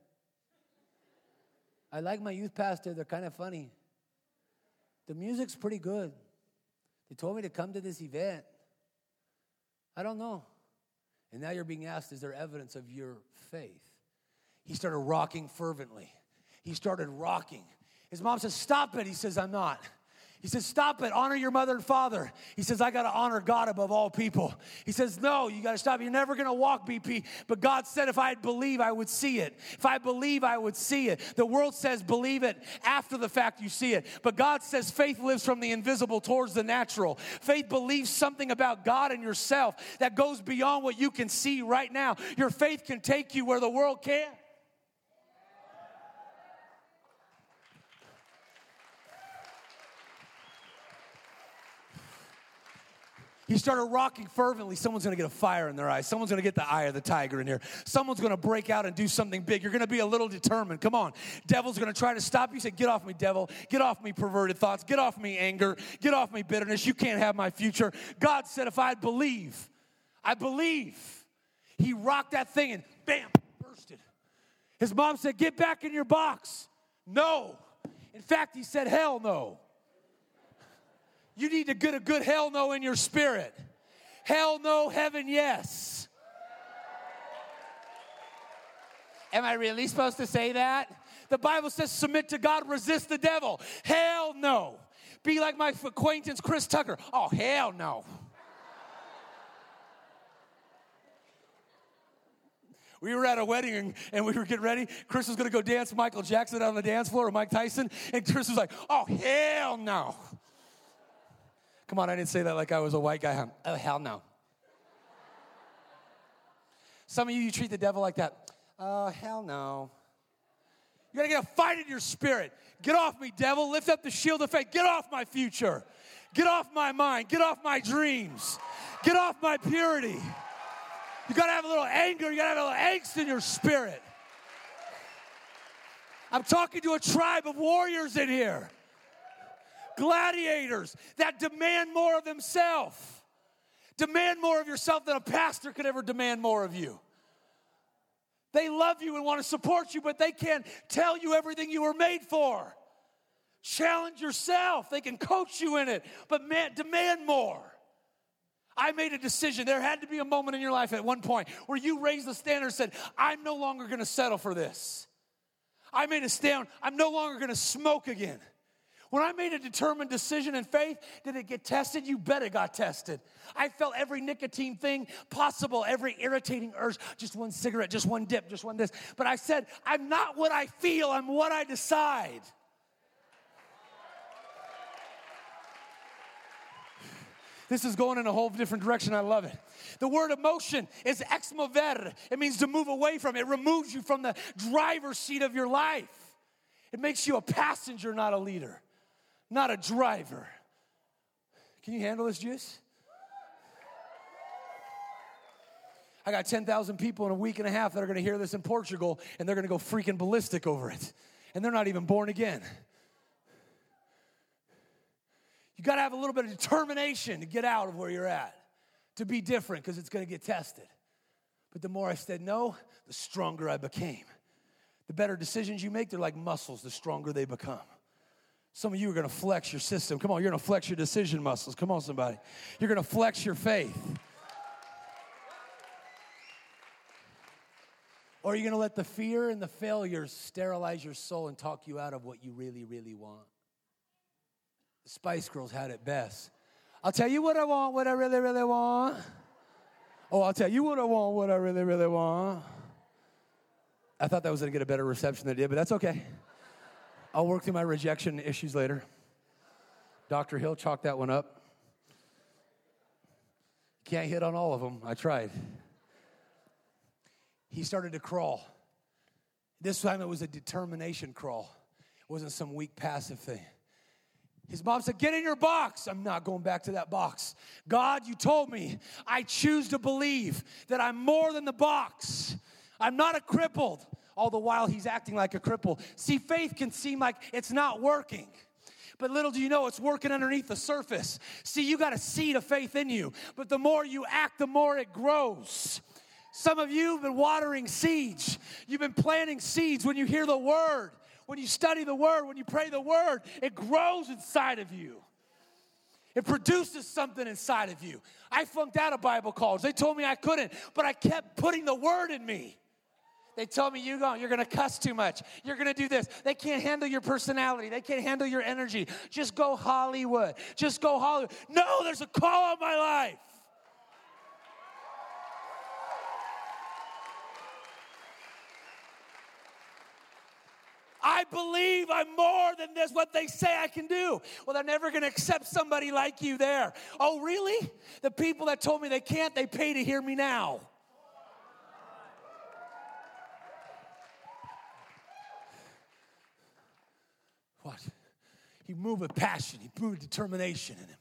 I like my youth pastor, they're kind of funny. The music's pretty good. They told me to come to this event. I don't know. And now you're being asked, is there evidence of your faith? He started rocking fervently. He started rocking. His mom says, Stop it. He says, I'm not. He says, Stop it. Honor your mother and father. He says, I got to honor God above all people. He says, No, you got to stop. You're never going to walk, BP. But God said, if I believe, I would see it. If I believe, I would see it. The world says, believe it after the fact you see it. But God says, faith lives from the invisible towards the natural. Faith believes something about God and yourself that goes beyond what you can see right now. Your faith can take you where the world can't. He started rocking fervently. Someone's gonna get a fire in their eyes. Someone's gonna get the eye of the tiger in here. Someone's gonna break out and do something big. You're gonna be a little determined. Come on. Devil's gonna try to stop you. Say, Get off me, devil. Get off me, perverted thoughts. Get off me, anger. Get off me, bitterness. You can't have my future. God said, If I believe, I believe. He rocked that thing and bam, bursted. His mom said, Get back in your box. No. In fact, he said, Hell no. You need to get a good hell no in your spirit. Hell no, heaven yes. Am I really supposed to say that? The Bible says submit to God, resist the devil. Hell no. Be like my acquaintance Chris Tucker. Oh, hell no. We were at a wedding and, we were getting ready. Chris was gonna go dance Michael Jackson on the dance floor or Mike Tyson. And Chris was like, oh, hell no. Come on, I didn't say that like I was a white guy. Oh, hell no. Some of you, you treat the devil like that. Oh, hell no. You gotta get a fight in your spirit. Get off me, devil. Lift up the shield of faith. Get off my future. Get off my mind. Get off my dreams. Get off my purity. You gotta have a little anger. You gotta have a little angst in your spirit. I'm talking to a tribe of warriors in here gladiators that demand more of themselves. Demand more of yourself than a pastor could ever demand more of you. They love you and want to support you, but they can't tell you everything you were made for. Challenge yourself. They can coach you in it, but man, demand more. I made a decision. There had to be a moment in your life at one point where you raised the standard and said, I'm no longer going to settle for this. I made a stand. I'm no longer going to smoke again. When I made a determined decision in faith, did it get tested? You bet it got tested. I felt every nicotine thing possible, every irritating urge, just one cigarette, just one dip, just one this. But I said, I'm not what I feel, I'm what I decide. This is going in a whole different direction. I love it. The word emotion is exmover. It means to move away from. It removes you from the driver's seat of your life. It makes you a passenger, not a leader, not a driver. Can you handle this juice? I got 10,000 people in a week and a half that are going to hear this in Portugal and they're going to go freaking ballistic over it. And they're not even born again. You got to have a little bit of determination to get out of where you're at, to be different because it's going to get tested. But the more I said no, the stronger I became. The better decisions you make, they're like muscles, the stronger they become. Some of you are going to flex your system. Come on, you're going to flex your decision muscles. Come on, somebody. You're going to flex your faith. Or are you going to let the fear and the failures sterilize your soul and talk you out of what you really, really want? The Spice Girls had it best. I'll tell you what I want, what I really, really want. Oh, I'll tell you what I want, what I really, really want. I thought that was gonna get a better reception than it did, but that's okay. I'll work through my rejection issues later. Dr. Hill, chalked that one up. Can't hit on all of them. I tried. He started to crawl. This time it was a determination crawl. It wasn't some weak passive thing. His mom said, Get in your box. I'm not going back to that box. God, you told me. I choose to believe that I'm more than the box. I'm not a crippled. All the while, he's acting like a cripple. See, faith can seem like it's not working. But little do you know, it's working underneath the surface. See, you got a seed of faith in you, but the more you act, the more it grows. Some of you have been watering seeds. You've been planting seeds when you hear the word when you study the word, when you pray the word, it grows inside of you. It produces something inside of you. I flunked out of Bible college. They told me I couldn't, but I kept putting the word in me. They told me you go, you're gonna cuss too much. You're gonna do this. They can't handle your personality. They can't handle your energy. Just go Hollywood. Just go Hollywood. No, there's a call on my life. I believe I'm more than this, what they say I can do. Well, they're never going to accept somebody like you there. Oh, really? The people that told me they can't, they pay to hear me now. What? He moved with passion, he moved with determination in him.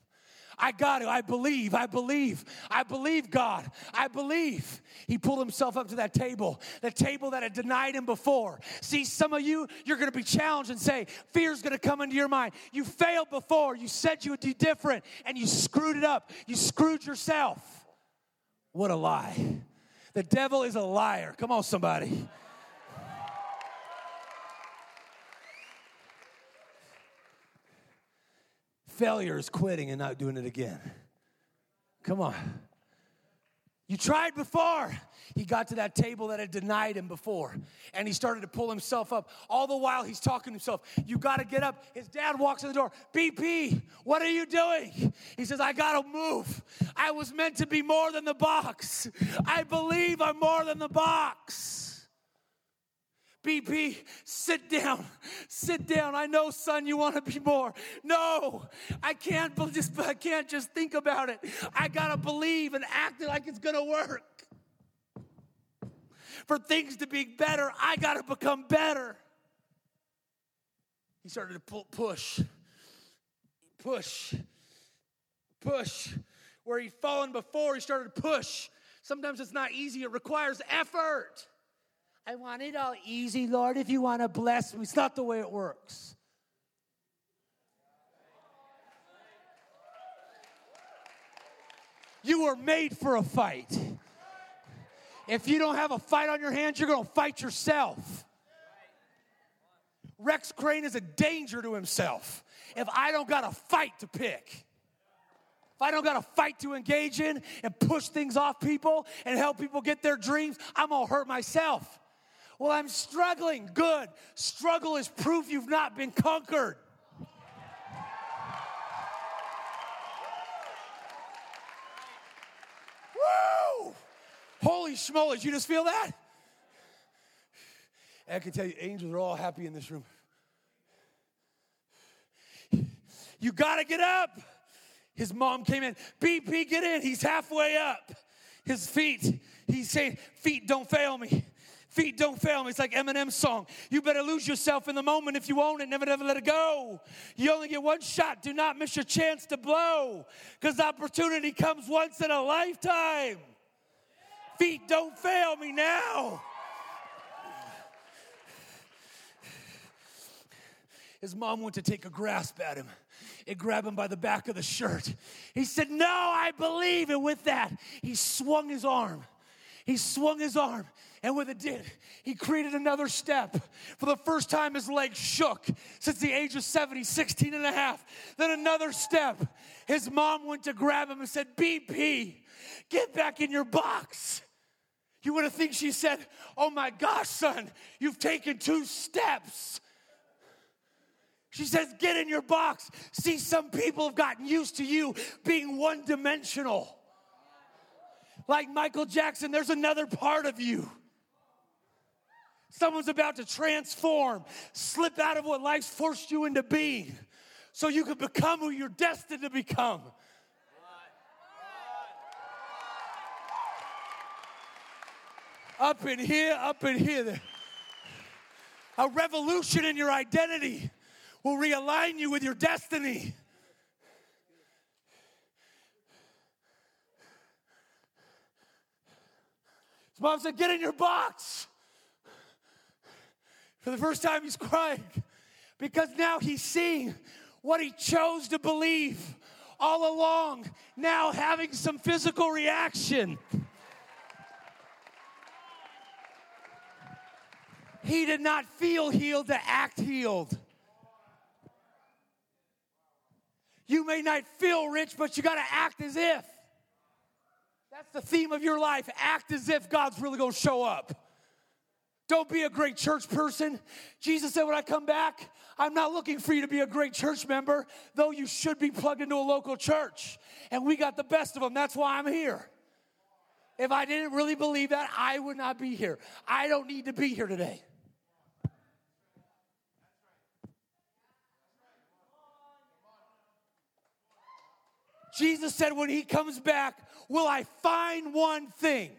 I got it. I believe. I believe. I believe God. I believe. He pulled himself up to that table, the table that had denied him before. See, some of you, you're going to be challenged and say, fear's going to come into your mind. You failed before. You said you would do different, and you screwed it up. You screwed yourself. What a lie. The devil is a liar. Come on, somebody. Failure is quitting and not doing it again. Come on. You tried before. He got to that table that had denied him before, and he started to pull himself up. All the while, he's talking to himself. You got to get up. His dad walks in the door. BP, what are you doing? He says, I got to move. I was meant to be more than the box. I believe I'm more than the box. BP, sit down. Sit down. I know, son, you want to be more. No, I can't just I can't just think about it. I gotta believe and act like it's gonna work. For things to be better, I gotta become better. He started to pull, push, push, push. Where he'd fallen before, he started to push. Sometimes it's not easy, it requires effort. I want it all easy, Lord, if you want to bless me. It's not the way it works. You were made for a fight. If you don't have a fight on your hands, you're going to fight yourself. Rex Crain is a danger to himself if I don't got a fight to pick. If I don't got a fight to engage in and push things off people and help people get their dreams, I'm going to hurt myself. Well, I'm struggling. Good. Struggle is proof you've not been conquered. Woo! Holy schmollers, you just feel that? And I can tell you, angels are all happy in this room. You gotta get up. His mom came in. BP, get in. He's halfway up. His feet. He's saying, Feet, don't fail me. Feet don't fail me. It's like Eminem's song. You better lose yourself in the moment if you own it. Never, never let it go. You only get one shot. Do not miss your chance to blow because opportunity comes once in a lifetime. Feet don't fail me now. His mom went to take a grasp at him. and grabbed him by the back of the shirt. He said, No, I believe. And with that, he swung his arm. He swung his arm. And with it did, he created another step. For the first time, his leg shook since the age of 70, 16 and a half. Then another step. His mom went to grab him and said, BP, get back in your box. You would have think she said, Oh my gosh, son, you've taken two steps. She says, Get in your box. See, some people have gotten used to you being one dimensional. Like Michael Jackson, there's another part of you. Someone's about to transform, slip out of what life's forced you into being, so you can become who you're destined to become. Up in here, up in here. A revolution in your identity will realign you with your destiny. His mom said, Get in your box. For the first time, he's crying because now he's seeing what he chose to believe all along, now having some physical reaction. He did not feel healed to act healed. You may not feel rich, but you got to act as if. That's the theme of your life. Act as if God's really going to show up. Don't be a great church person. Jesus said, When I come back, I'm not looking for you to be a great church member, though you should be plugged into a local church. And we got the best of them. That's why I'm here. If I didn't really believe that, I would not be here. I don't need to be here today. Jesus said, when he comes back, will I find one thing?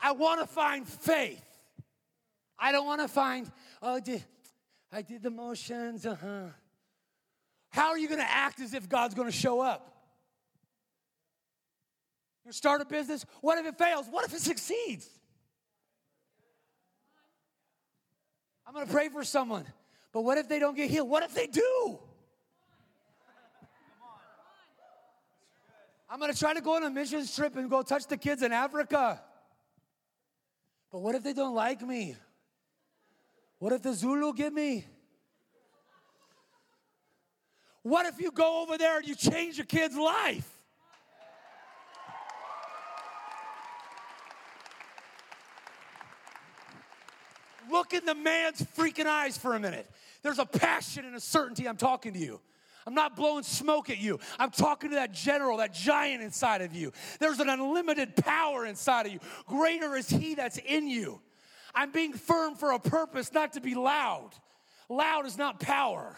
I want to find faith. I don't want to find, oh, did, I did the motions, uh huh. How are you going to act as if God's going to show up? You start a business, what if it fails? What if it succeeds? I'm going to pray for someone, but what if they don't get healed? What if they do? I'm gonna try to go on a mission trip and go touch the kids in Africa. But what if they don't like me? What if the Zulu get me? What if you go over there and you change your kid's life? Look in the man's freaking eyes for a minute. There's a passion and a certainty I'm talking to you. I'm not blowing smoke at you. I'm talking to that general, that giant inside of you. There's an unlimited power inside of you. Greater is He that's in you. I'm being firm for a purpose, not to be loud. Loud is not power.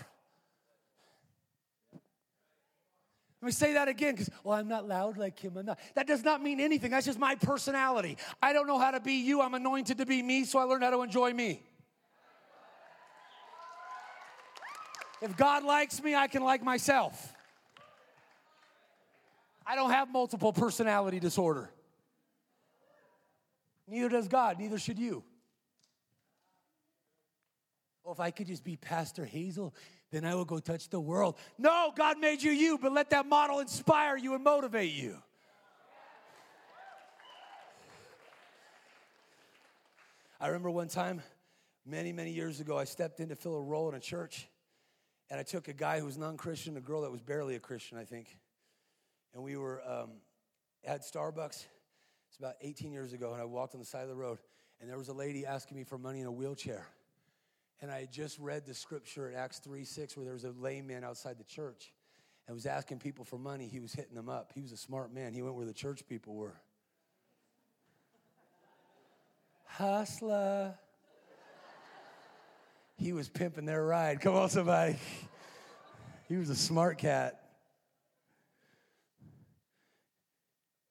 Let me say that again because, well, I'm not loud like him. I'm not. That does not mean anything. That's just my personality. I don't know how to be you. I'm anointed to be me, so I learned how to enjoy me. If God likes me, I can like myself. I don't have multiple personality disorder. Neither does God, neither should you. Oh, if I could just be Pastor Hazel, then I would go touch the world. No, God made you you, but let that model inspire you and motivate you. I remember one time, many, many years ago, I stepped in to fill a role in a church. And I took a guy who was non Christian, a girl that was barely a Christian, I think. And we were um, at Starbucks. It's about 18 years ago. And I walked on the side of the road. And there was a lady asking me for money in a wheelchair. And I just read the scripture in Acts 3 6 where there was a lame man outside the church. and was asking people for money, he was hitting them up. He was a smart man. He went where the church people were. Hustler. He was pimping their ride. Come on, somebody. He was a smart cat.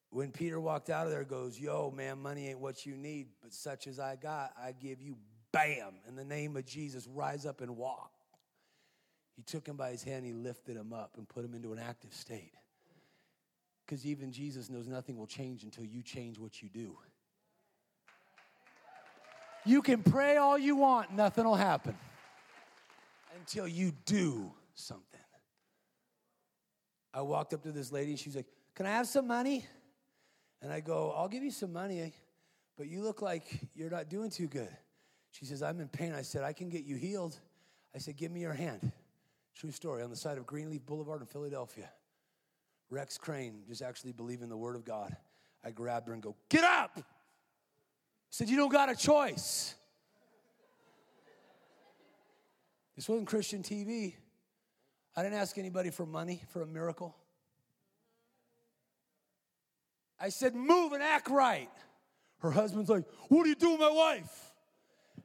When Peter walked out of there, goes, Yo, man, money ain't what you need, but such as I got, I give you, bam, in the name of Jesus, rise up and walk. He took him by his hand, he lifted him up and put him into an active state. Because even Jesus knows nothing will change until you change what you do. You can pray all you want, nothing will happen until you do something. I walked up to this lady she's like, Can I have some money? And I go, I'll give you some money, but you look like you're not doing too good. She says, I'm in pain. I said, I can get you healed. I said, Give me your hand. True story on the side of Greenleaf Boulevard in Philadelphia. Rex Crain just actually believing the word of God. I grabbed her and go, Get up! said, You don't got a choice. This wasn't Christian TV. I didn't ask anybody for money for a miracle. I said, Move and act right. Her husband's like, What are you doing, my wife?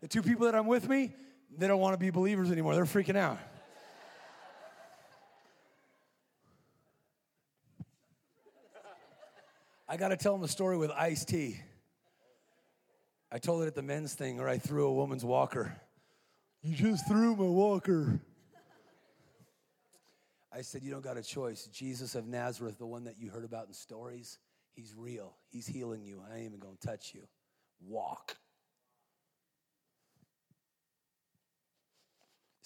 The two people that I'm with me, they don't want to be believers anymore. They're freaking out. I got to tell them a story with iced tea. I told it at the men's thing, or I threw a woman's walker. You just threw my walker. I said, You don't got a choice. Jesus of Nazareth, the one that you heard about in stories, he's real. He's healing you. I ain't even going to touch you. Walk.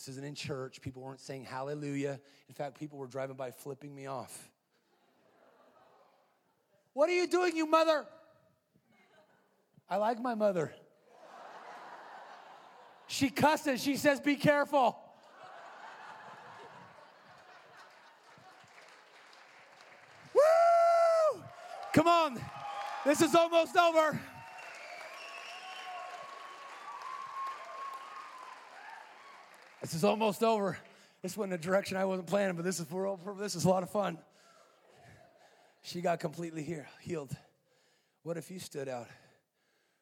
This isn't in church. People weren't saying hallelujah. In fact, people were driving by flipping me off. What are you doing, you mother? I like my mother. She cusses. She says, Be careful. Woo! Come on. This is almost over. This is almost over. This wasn't a direction I wasn't planning, but this is for this is a lot of fun. She got completely here, healed. What if you stood out?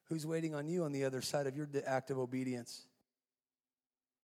Who's waiting on you on the other side of your act of obedience?